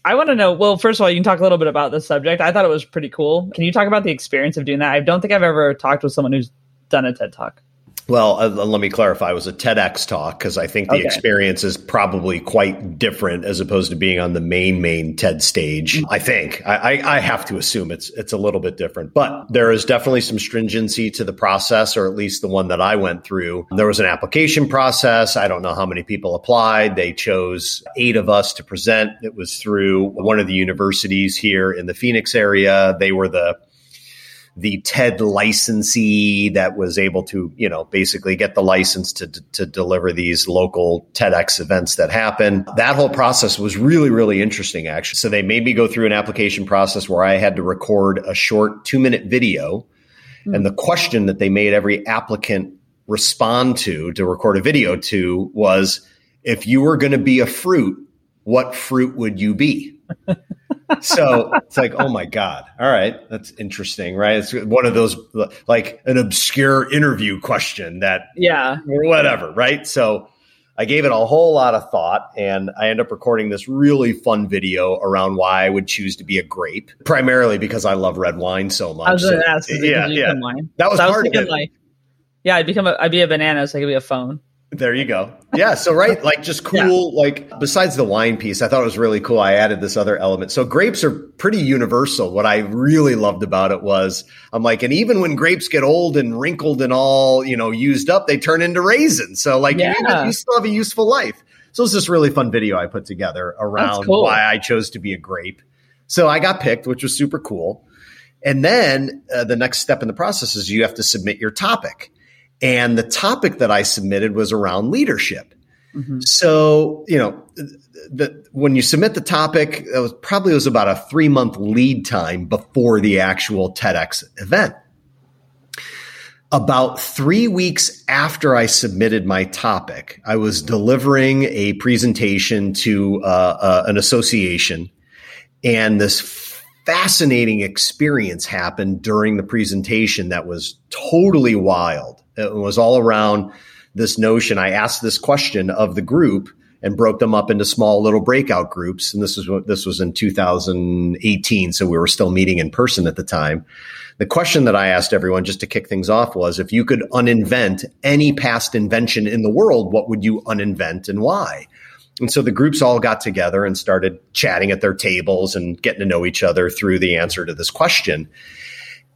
I want to know. Well, first of all, you can talk a little bit about the subject. I thought it was pretty cool. Can you talk about the experience of doing that? I don't think I've ever talked with someone who's done a TED Talk. Well, uh, let me clarify. It was a TEDx talk because I think the okay. experience is probably quite different as opposed to being on the main main TED stage. Mm-hmm. I think I, I, I, have to assume it's it's a little bit different, but there is definitely some stringency to the process, or at least the one that I went through. There was an application process. I don't know how many people applied. They chose eight of us to present. It was through one of the universities here in the Phoenix area. They were the the TED licensee that was able to, you know, basically get the license to, to deliver these local TEDx events that happen. That whole process was really, really interesting, actually. So they made me go through an application process where I had to record a short two minute video. Mm-hmm. And the question that they made every applicant respond to, to record a video to was, if you were going to be a fruit, what fruit would you be? So it's like, oh my God. All right. That's interesting, right? It's one of those like an obscure interview question that, yeah, or whatever, right? So I gave it a whole lot of thought and I end up recording this really fun video around why I would choose to be a grape, primarily because I love red wine so much. I was going to ask, yeah, yeah. Wine? That was, so part of it. Like, yeah, I'd become a, I'd be a banana, so I could be a phone. There you go. Yeah. So, right. Like, just <laughs> cool. Yeah. Like, besides the wine piece, I thought it was really cool. I added this other element. So, grapes are pretty universal. What I really loved about it was I'm like, and even when grapes get old and wrinkled and all, you know, used up, they turn into raisins. So, like, yeah. you, you still have a useful life. So, it's this really fun video I put together around cool. why I chose to be a grape. So, I got picked, which was super cool. And then uh, the next step in the process is you have to submit your topic. And the topic that I submitted was around leadership. Mm-hmm. So, you know, the, when you submit the topic, it was probably it was about a three month lead time before the actual TEDx event. About three weeks after I submitted my topic, I was delivering a presentation to uh, uh, an association, and this fascinating experience happened during the presentation that was totally wild. It was all around this notion. I asked this question of the group and broke them up into small little breakout groups. And this was this was in 2018, so we were still meeting in person at the time. The question that I asked everyone just to kick things off was if you could uninvent any past invention in the world, what would you uninvent and why? And so the groups all got together and started chatting at their tables and getting to know each other through the answer to this question.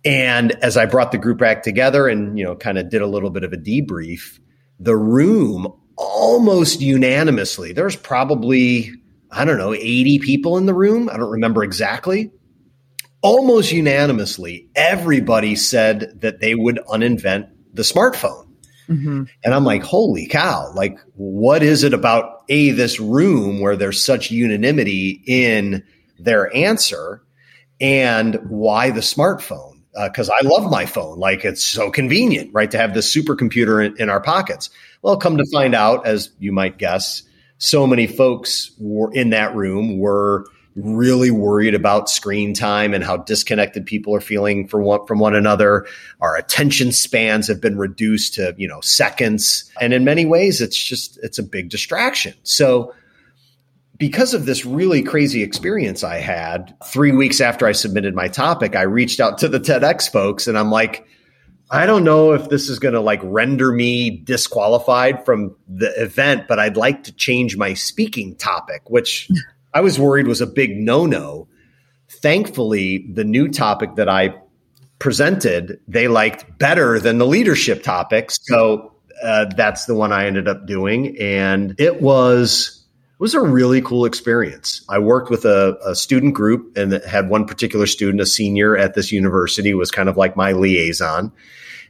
And as I brought the group back together and, you know, kind of did a little bit of a debrief, the room almost unanimously, there's probably, I don't know, 80 people in the room. I don't remember exactly. Almost unanimously, everybody said that they would uninvent the smartphone. Mm-hmm. And I'm like, holy cow, like, what is it about A, this room where there's such unanimity in their answer and why the smartphone? Because uh, I love my phone. Like it's so convenient, right, to have this supercomputer in, in, our pockets. Well, come to find out, as you might guess, so many folks were in that room were really worried about screen time and how disconnected people are feeling from one, from one another. Our attention spans have been reduced to you know seconds, and in many ways, it's just it's a big distraction. So because of this really crazy experience I had, three weeks after I submitted my topic, I reached out to the TEDx folks and I'm like, I don't know if this is going to like render me disqualified from the event, but I'd like to change my speaking topic, which <laughs> I was worried was a big no no. Thankfully, the new topic that I presented, they liked better than the leadership topic. So uh, that's the one I ended up doing. And it was it was a really cool experience. I worked with a, a, student group and had one particular student, a senior at this university, was kind of like my liaison.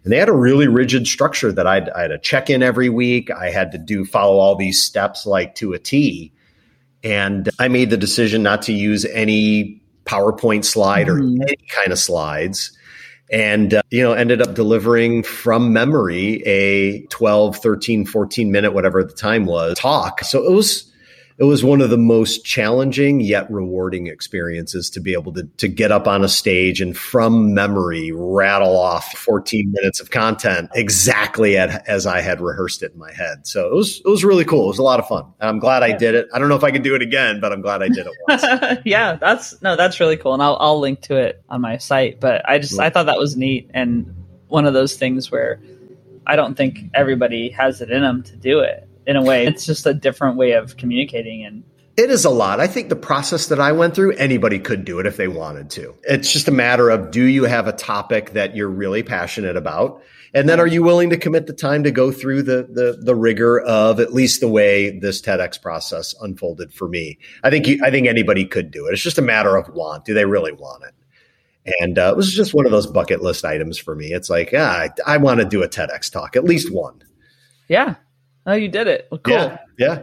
And they had a really rigid structure that I'd, I had to check in every week. I had to do follow all these steps like to a T. And I made the decision not to use any PowerPoint slide or mm-hmm. any kind of slides and uh, you know ended up delivering from memory a 12 13 14 minute whatever the time was talk so it was it was one of the most challenging yet rewarding experiences to be able to, to get up on a stage and from memory rattle off 14 minutes of content exactly at, as I had rehearsed it in my head. So it was, it was really cool. It was a lot of fun. And I'm glad I did it. I don't know if I could do it again, but I'm glad I did it <laughs> once. yeah, that's, no, that's really cool. And I'll, I'll link to it on my site, but I just, I thought that was neat. And one of those things where I don't think everybody has it in them to do it in a way. It's just a different way of communicating and it is a lot. I think the process that I went through, anybody could do it if they wanted to. It's just a matter of do you have a topic that you're really passionate about? And then are you willing to commit the time to go through the the, the rigor of at least the way this TEDx process unfolded for me? I think you, I think anybody could do it. It's just a matter of want. Do they really want it? And uh, it was just one of those bucket list items for me. It's like, yeah, I, I want to do a TEDx talk, at least one. Yeah, Oh, you did it. Well, cool. Yeah. yeah.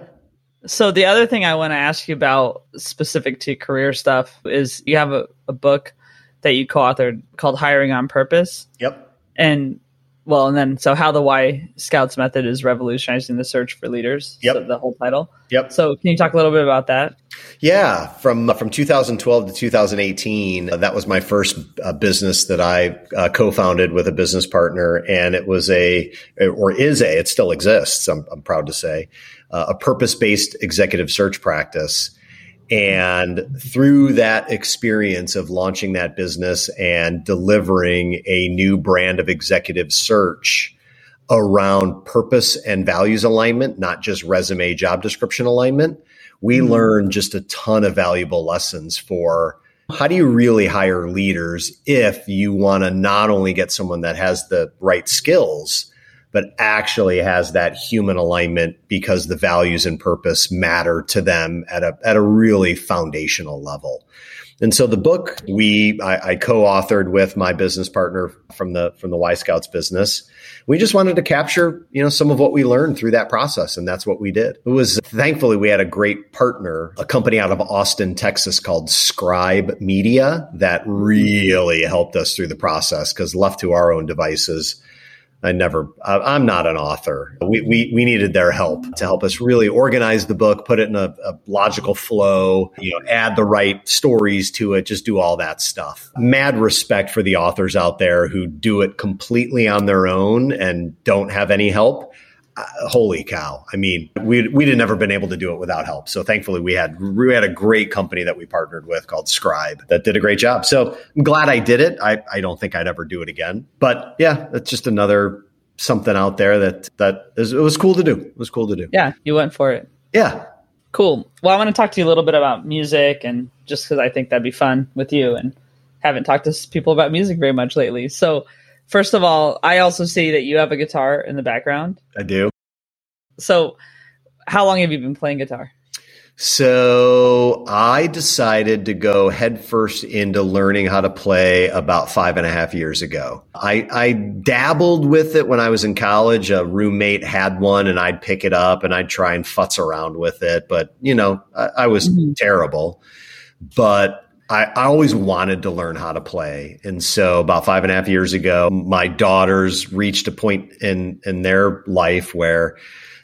So the other thing I want to ask you about specific to career stuff is you have a, a book that you co-authored called Hiring on Purpose. Yep. And well, and then so how the Y Scouts method is revolutionizing the search for leaders. Yep. So the whole title. Yep. So can you talk a little bit about that? Yeah, from from 2012 to 2018, uh, that was my first uh, business that I uh, co-founded with a business partner, and it was a or is a it still exists. I'm, I'm proud to say uh, a purpose-based executive search practice and through that experience of launching that business and delivering a new brand of executive search around purpose and values alignment, not just resume job description alignment, we mm-hmm. learned just a ton of valuable lessons for how do you really hire leaders if you want to not only get someone that has the right skills, but actually has that human alignment because the values and purpose matter to them at a, at a really foundational level. And so the book we I, I, co-authored with my business partner from the from the Y Scouts business. We just wanted to capture, you know, some of what we learned through that process, and that's what we did. It was thankfully we had a great partner, a company out of Austin, Texas called Scribe Media that really helped us through the process because left to our own devices, I never, I'm not an author. We, we, we needed their help to help us really organize the book, put it in a, a, logical flow, you know, add the right stories to it, just do all that stuff. Mad respect for the authors out there who do it completely on their own and don't have any help uh, holy cow. I mean, we, we'd have never been able to do it without help. So thankfully we had, we had a great company that we partnered with called Scribe that did a great job. So I'm glad I did it. I, I don't think I'd ever do it again, but yeah, it's just another something out there that, that is, it was cool to do. It was cool to do. Yeah. You went for it. Yeah. Cool. Well, I want to talk to you a little bit about music and just because I think that'd be fun with you and haven't talked to people about music very much lately. So, First of all, I also see that you have a guitar in the background. I do. So, how long have you been playing guitar? So I decided to go headfirst into learning how to play about five and a half years ago. I, I, dabbled with it when I was in college. A roommate had one and I'd pick it up and I'd try and futz around with it. But, you know, I, I was mm-hmm. terrible. But I, I, always wanted to learn how to play. And so about five and a half years ago, my daughters reached a point in, in their life where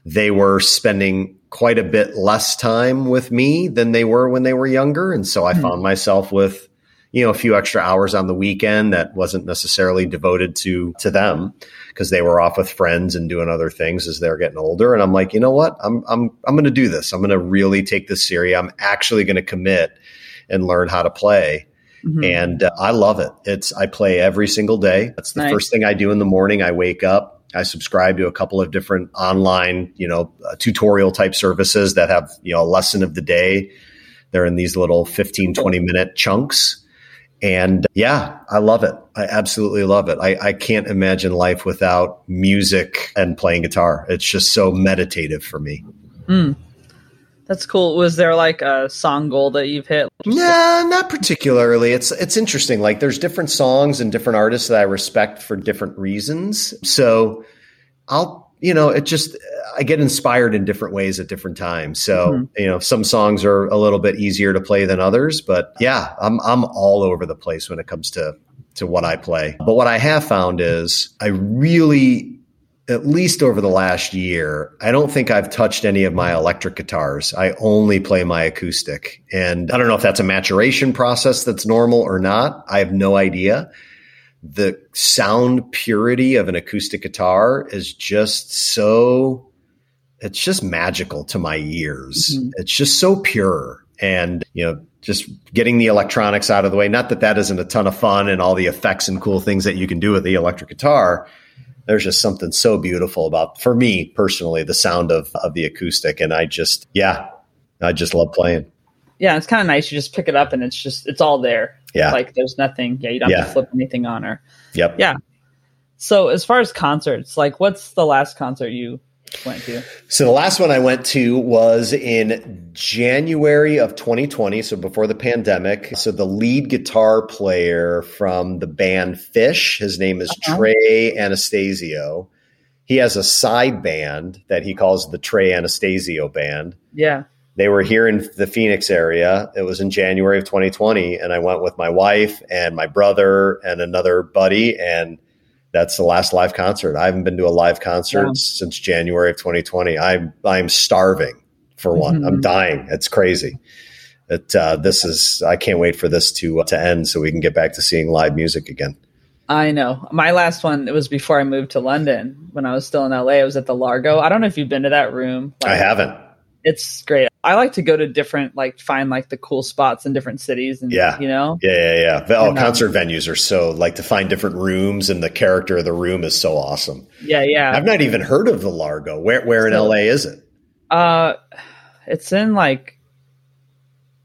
they were spending quite a bit less time with me than they were when they were younger. And so I mm-hmm. found myself with, you know, a few extra hours on the weekend that wasn't necessarily devoted to to them because they were off with friends and doing other things as they're getting older. And I'm like, you know what? I'm I'm I'm going to do this. I'm going to really take this serious. I'm actually going to commit and learn how to play. Mm-hmm. And uh, I love it. It's I play every single day. That's the nice. first thing I do in the morning. I wake up. I subscribe to a couple of different online, you know, uh, tutorial type services that have, you know, a lesson of the day. They're in these little 15, 20 minute chunks and yeah, I love it. I absolutely love it. I, I can't imagine life without music and playing guitar. It's just so meditative for me. Mm. That's cool. Was there like a song goal that you've hit? Nah, not particularly. It's it's interesting. Like there's different songs and different artists that I respect for different reasons. So I'll you know, it just I get inspired in different ways at different times. So, mm-hmm. you know, some songs are a little bit easier to play than others, but yeah, I'm I'm all over the place when it comes to to what I play. But what I have found is I really at least over the last year, I don't think I've touched any of my electric guitars. I only play my acoustic. And I don't know if that's a maturation process that's normal or not. I have no idea the sound purity of an acoustic guitar is just so it's just magical to my ears. Mm-hmm. It's just so pure and you know just getting the electronics out of the way not that that isn't a ton of fun and all the effects and cool things that you can do with the electric guitar there's just something so beautiful about for me personally the sound of of the acoustic and I just yeah I just love playing yeah, it's kind of nice. You just pick it up and it's just it's all there. Yeah, like there's nothing. Yeah, you don't have to flip anything on or. Yep. Yeah. So as far as concerts, like what's the last concert you went to? So the last one I went to was in January of 2020, so before the pandemic. So the lead guitar player from the band Phish, his name is uh-huh. Trey Anastasio. He has a side band that he calls the Trey Anastasio Band. Yeah. They were here in the Phoenix area. It was in January of 2020, and I went with my wife and my brother and another buddy, and that's the last live concert. I haven't been to a live concert yeah. since January of 2020. I'm I'm starving for one. Mm-hmm. I'm dying. It's crazy. It, uh, this is I can't wait for this to uh, to end so we can get back to seeing live music again. I know. My last one it was before I moved to London when I was still in LA. I was at the Largo. I don't know if you've been to that room. Like, I haven't. It's great. I like to go to different, like, find like the cool spots in different cities, and yeah, you know, yeah, yeah, yeah. Oh, um, concert um, venues are so like to find different rooms, and the character of the room is so awesome. Yeah, yeah. I've not even heard of the Largo. Where, where in so, LA is it? Uh, it's in like,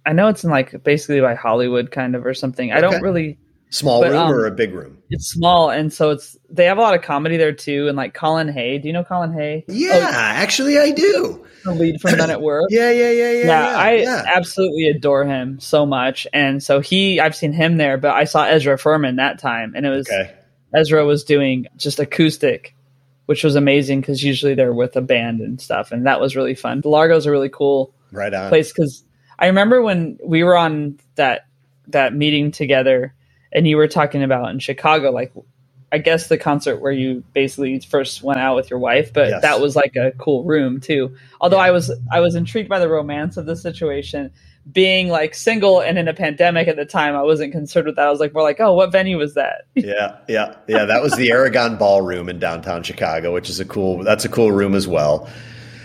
I know it's in like basically by Hollywood, kind of, or something. Okay. I don't really Small but, room um, or a big room? It's small, and so it's they have a lot of comedy there too. And like Colin Hay, do you know Colin Hay? Yeah, oh, actually, I do. The lead from Men at Work. <laughs> yeah, yeah, yeah, yeah, yeah. I yeah. absolutely adore him so much, and so he, I've seen him there, but I saw Ezra Furman that time, and it was okay. Ezra was doing just acoustic, which was amazing because usually they're with a band and stuff, and that was really fun. The Largo's a really cool right on. place because I remember when we were on that that meeting together and you were talking about in Chicago, like I guess the concert where you basically first went out with your wife, but yes. that was like a cool room too. Although yeah. I was I was intrigued by the romance of the situation. Being like single and in a pandemic at the time, I wasn't concerned with that. I was like more like, oh, what venue was that? <laughs> yeah, yeah, yeah. That was the Aragon Ballroom in downtown Chicago, which is a cool. That's a cool room as well.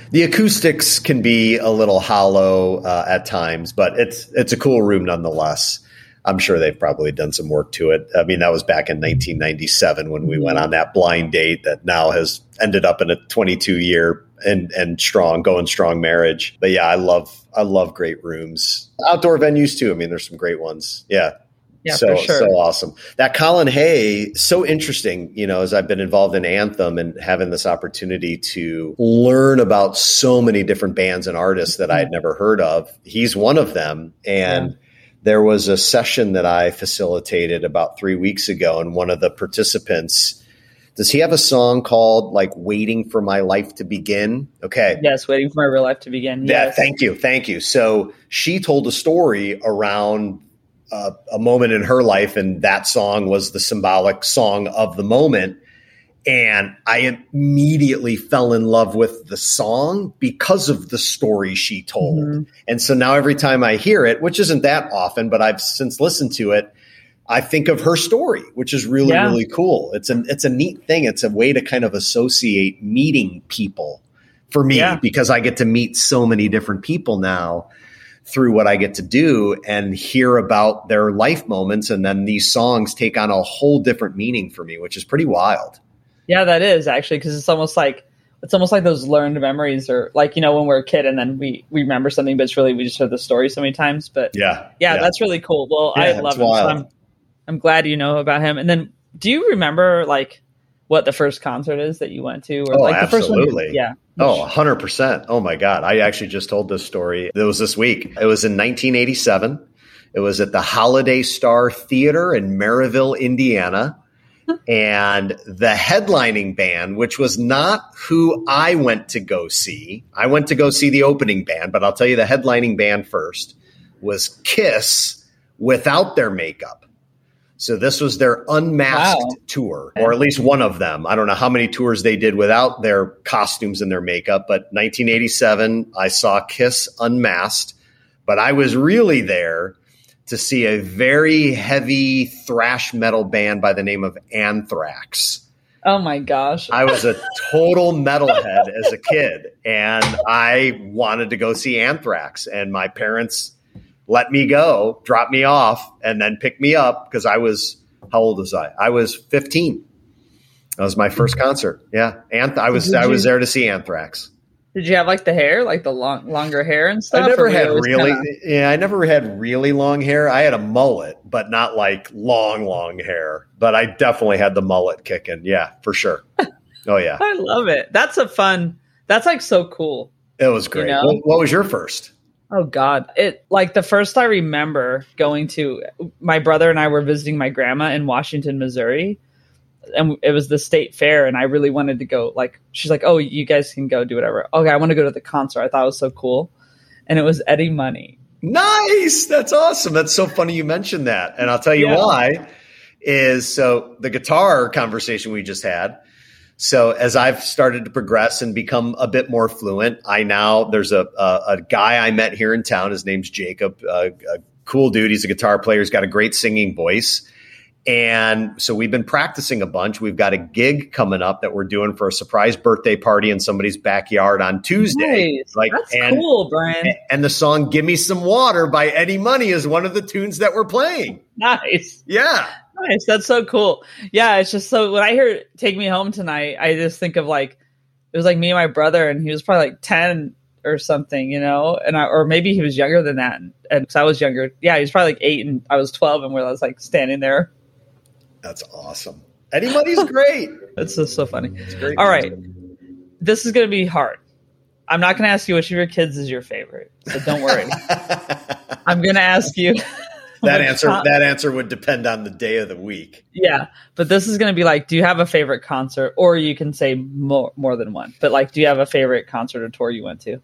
The acoustics can be a little hollow uh, at times, but it's it's a cool room nonetheless. I'm sure they've probably done some work to it. I mean, that was back in 1997 when we went on that blind date that now has ended up in a 22 year and and strong going strong marriage. But yeah, I love I love great rooms. Outdoor venues too. I mean, there's some great ones. Yeah. Yeah, so sure. so awesome. That Colin Hay, so interesting, you know, as I've been involved in Anthym and having this opportunity to learn about so many different bands and artists that I had never heard of. He's one of them. And yeah there was a session that I facilitated about three weeks ago, and one of the participants does he have a song called like "Waiting for My Life to Begin"? Okay, yes, "Waiting for My Real Life to Begin." Yeah, yes. thank you, thank you. So she told a story around uh, a moment in her life, and that song was the symbolic song of the moment. And I immediately fell in love with the song because of the story she told. Mm-hmm. And so now every time I hear it, which isn't that often, but I've since listened to it, I think of her story, which is really, yeah. really cool. It's a it's a neat thing. It's a way to kind of associate meeting people for me yeah. because I get to meet so many different people now through what I get to do and hear about their life moments. And then these songs take on a whole different meaning for me, which is pretty wild. Yeah, that is actually because it's almost like it's almost like those learned memories or like you know when we're a kid and then we we remember something but it's really we just heard the story so many times but yeah. Yeah, yeah. that's really cool. Well yeah, i love it so I'm, I'm glad you know about him. And then do you remember like what the first concert is that you went to or oh, like the absolutely. first one? yeah. Oh 100% oh my god. I actually just told this story. It was this week. It was in 1987 it was at the holiday star theater in Merrillville indiana and the headlining band, which was not who I went to go see. I went to go see the opening band, but I'll tell you the headlining band first was Kiss without their makeup. So this was their unmasked wow. tour, or at least one of them. I don't know how many tours they did without their costumes and their makeup, but 1987, I saw Kiss unmasked, but I was really there to see a very heavy thrash metal band by the name of Anthrax. Oh my gosh. I was a <laughs> total metalhead as a kid and I wanted to go see Anthrax and my parents let me go, drop me off and then pick me up because I was how old was I? I was 15. That was my first concert. Yeah. Anth- I was I was there to see Anthrax. Did you have like the hair, like the long, longer hair and stuff? I never had really, kinda... yeah, I never had really long hair. I had a mullet, but not like long, long hair. But I definitely had the mullet kicking. Yeah, for sure. <laughs> Oh yeah, I love it. That's a fun. That's like so cool. It was great. You know? what, what was your first? Oh God. It like the first I remember going to my brother and I were visiting my grandma in Washington, Missouri and it was the state fair and I really wanted to go like she's like, "Oh, you guys can go do whatever." Okay, I want to go to the concert. I thought it was so cool. And it was Eddie Money. Nice. That's awesome. That's so funny you mentioned that. And I'll tell you yeah. why is so the guitar conversation we just had. So as I've started to progress and become a bit more fluent, I now there's a a, a guy I met here in town. His name's Jacob. Uh, a cool dude. He's a guitar player. He's got a great singing voice and so we've been practicing a bunch. We've got a gig coming up that we're doing for a surprise birthday party in somebody's backyard on Tuesday. Nice. Like That's and, cool, Brian. And the song Give Me Some Water by Eddie Money is one of the tunes that we're playing. Nice. Yeah. Nice. That's so cool. Yeah, it's just so when I hear Take Me Home Tonight, I just think of like it was like me and my brother and he was probably like 10 or something, you know, and I, or maybe he was younger than that. And, because I was younger, yeah, he was probably like eight and I was 12 and where I was like standing there that's awesome. Eddie Money's great. <laughs> That's just so funny. All right. This is going to be hard. I'm not going to ask you which of your kids is your favorite, so don't worry. <laughs> I'm going to ask you. <laughs> that answer con- that answer would depend on the day of the week. Yeah, but this is going to be like, do you have a favorite concert, or you can say more more than one. But like, do you have a favorite concert or tour you went to?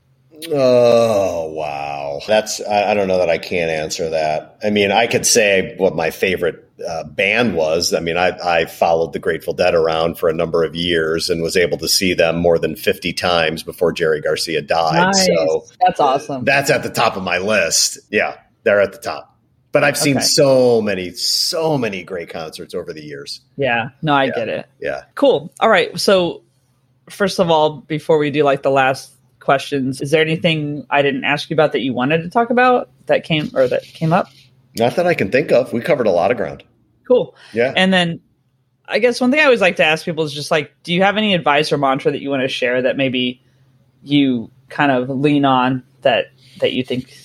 Oh wow, that's I, I don't know that I can't answer that. I mean, I could say what my favorite uh, band was. I mean, I, I followed the Grateful Dead around for a number of years and was able to see them more than 50 times before Jerry Garcia died. Nice. So that's awesome. That's at the top of my list. Yeah, they're at the top. But I've seen okay. so many, so many great concerts over the years. Yeah, no, I yeah. get it. Yeah. Cool. All right. So, first of all, before we do like the last questions, is there anything I didn't ask you about that you wanted to talk about that came or that came up? Not that I can think of. We covered a lot of ground. Cool. Yeah. And then I guess one thing I always like to ask people is just like, do you have any advice or mantra that you want to share that maybe you kind of lean on that that you think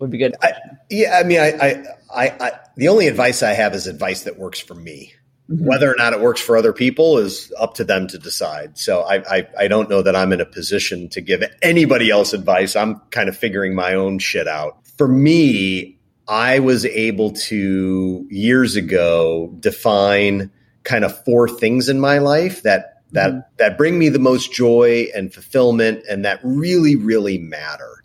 would be good? I, yeah, I mean, I, I, I, I, the only advice I have is advice that works for me. Mm-hmm. Whether or not it works for other people is up to them to decide. So I, I, I don't know that I'm in a position to give anybody else advice. I'm kind of figuring my own shit out. For me, I was able to years ago define kind of four things in my life that that mm-hmm. that bring me the most joy and fulfillment and that really really matter.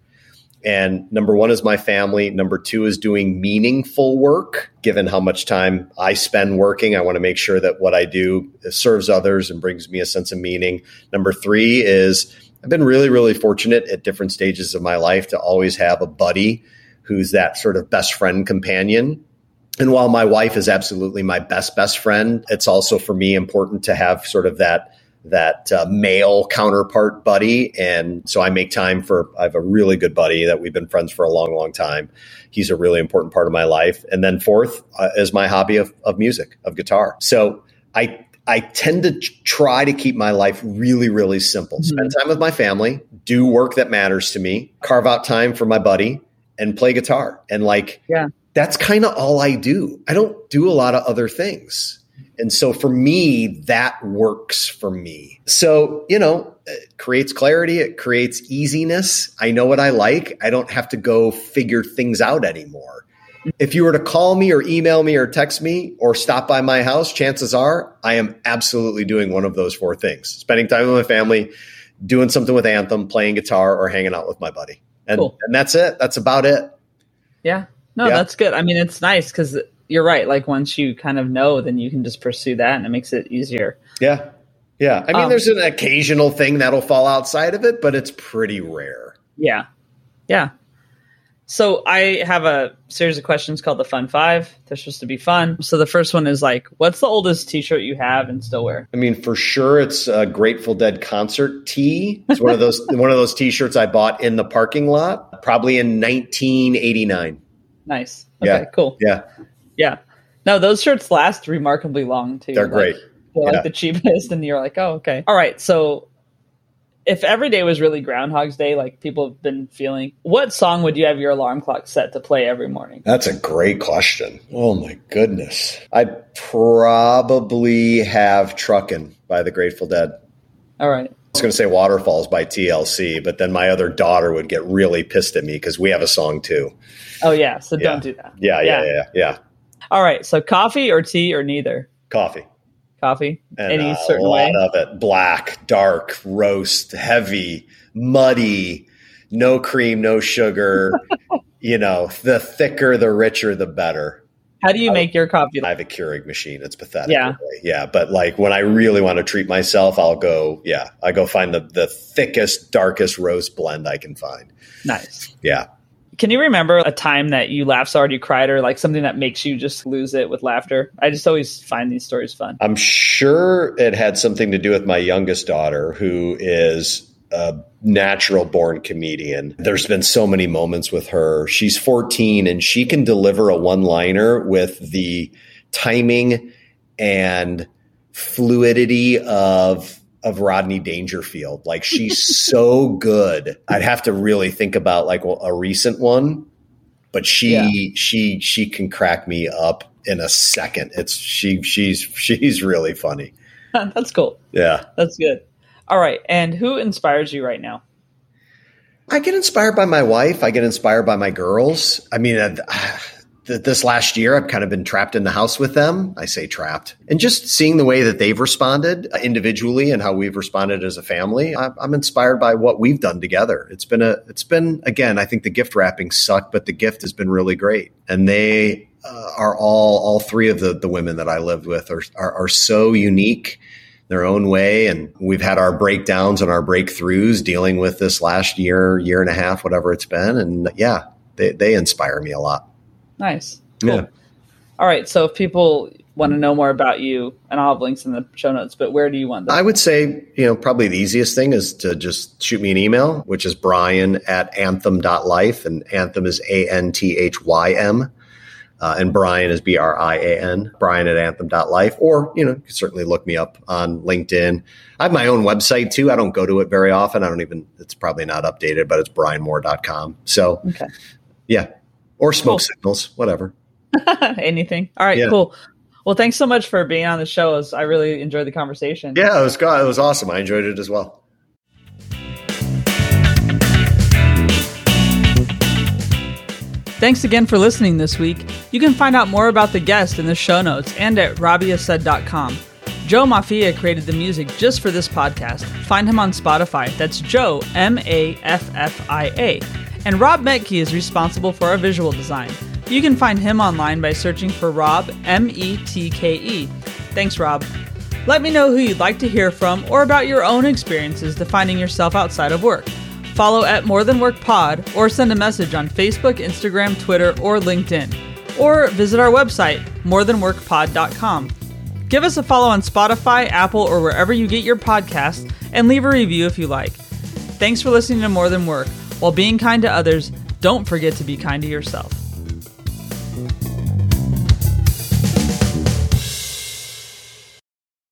And number one is my family. Number two is doing meaningful work. Given how much time I spend working, I want to make sure that what I do serves others and brings me a sense of meaning. Number three is I've been really, really fortunate at different stages of my life to always have a buddy who's that sort of best friend companion. And while my wife is absolutely my best, best friend, it's also for me important to have sort of that that uh, male counterpart buddy. And so I make time for, I have a really good buddy that we've been friends for a long, long time. He's a really important part of my life. And then fourth uh, is my hobby of, of music, of guitar. So I, I tend to try to keep my life really, really simple. Mm-hmm. Spend time with my family, do work that matters to me, carve out time for my buddy, and play guitar. And like, yeah. that's kind of all I do. I don't do a lot of other things. And so for me, that works for me. So, you know, it creates clarity, it creates easiness. I know what I like. I don't have to go figure things out anymore. If you were to call me or email me or text me or stop by my house, chances are I am absolutely doing one of those four things spending time with my family, doing something with Anthym, playing guitar, or hanging out with my buddy. And, cool. and that's it. That's about it. Yeah. No, yeah. that's good. I mean, it's nice because you're right. Like once you kind of know, then you can just pursue that and it makes it easier. Yeah. Yeah. I mean, um, there's an occasional thing that'll fall outside of it, but it's pretty rare. Yeah. Yeah. So I have a series of questions called the Fun Five. They're supposed to be fun. So the first one is like, what's the oldest T-shirt you have and still wear? I mean, for sure, it's a Grateful Dead concert tee. It's one of those <laughs> one of those T-shirts I bought in the parking lot, probably in 1989. Nice. Okay. Yeah. Cool. Yeah. Yeah. No, those shirts last remarkably long too. They're like, great. They're yeah. like the cheapest, and you're like, oh, okay. All right. So if every day was really Groundhog's Day, like people have been feeling, what song would you have your alarm clock set to play every morning? That's a great question. Oh my goodness. I'd probably have Truckin' by the Grateful Dead. All right. I was going to say Waterfalls by TLC, but then my other daughter would get really pissed at me because we have a song too. Oh, yeah. So yeah. don't do that. Yeah, yeah, yeah, yeah, yeah. All right. So coffee or tea or neither? Coffee coffee? And Any uh, certain a lot way? of it black, dark, roast, heavy, muddy, no cream, no sugar. <laughs> you know, the thicker, the richer, the better. How do you make your coffee? I have a Keurig machine. It's pathetic. Yeah. Really. Yeah. But like when I really want to treat myself, I'll go, yeah, I go find the, the thickest, darkest roast blend I can find. Nice. Yeah. Can you remember a time that you laughed so hard you cried, or like something that makes you just lose it with laughter? I just always find these stories fun. I'm sure it had something to do with my youngest daughter, who is a natural born comedian. There's been so many moments with her. She's 14 and she can deliver a one liner with the timing and fluidity of of Rodney Dangerfield. Like she's so good. I'd have to really think about like a recent one, but she yeah. she she can crack me up in a second. It's she she's she's really funny. <laughs> That's cool. Yeah. That's good. All right. And who inspires you right now? I get inspired by my wife. I get inspired by my girls. I mean, uh, this last year, I've kind of been trapped in the house with them. I say trapped. And just seeing the way that they've responded individually and how we've responded as a family, I'm inspired by what we've done together. It's been a, it's been, again, I think the gift wrapping sucked, but the gift has been really great. And they uh, are all, all three of the, the women that I lived with are, are, are so unique their own way. And we've had our breakdowns and our breakthroughs dealing with this last year, year and a half, whatever it's been. And yeah, they, they inspire me a lot. Nice. Cool. Yeah. All right. So if people want to know more about you, and I'll have links in the show notes, but where do you want them? I would say, you know, probably the easiest thing is to just shoot me an email, which is brian at anthym.life. And anthym is A N T H Y M. Uh, and Brian is B R I A N, Brian at anthym.life. Or, you know, you can certainly look me up on LinkedIn. I have my own website too. I don't go to it very often. I don't even, it's probably not updated, but it's brianmoore.com. So, okay. yeah, or smoke cool. signals, whatever. <laughs> Anything. All right, yeah. cool. Well, thanks so much for being on the show. I really enjoyed the conversation. Yeah, it was it was awesome. I enjoyed it as well. Thanks again for listening this week. You can find out more about the guest in the show notes and at robbiasaid.com. Joe Maffia created the music just for this podcast. Find him on Spotify. That's Joe, M A F F I A. And Rob Metke is responsible for our visual design. You can find him online by searching for Rob, M E T K E. Thanks, Rob. Let me know who you'd like to hear from or about your own experiences defining yourself outside of work. Follow at More Than Work Pod or send a message on Facebook, Instagram, Twitter, or LinkedIn. Or visit our website, morethanworkpod.com. Give us a follow on Spotify, Apple, or wherever you get your podcasts, and leave a review if you like. Thanks for listening to More Than Work. While being kind to others, don't forget to be kind to yourself.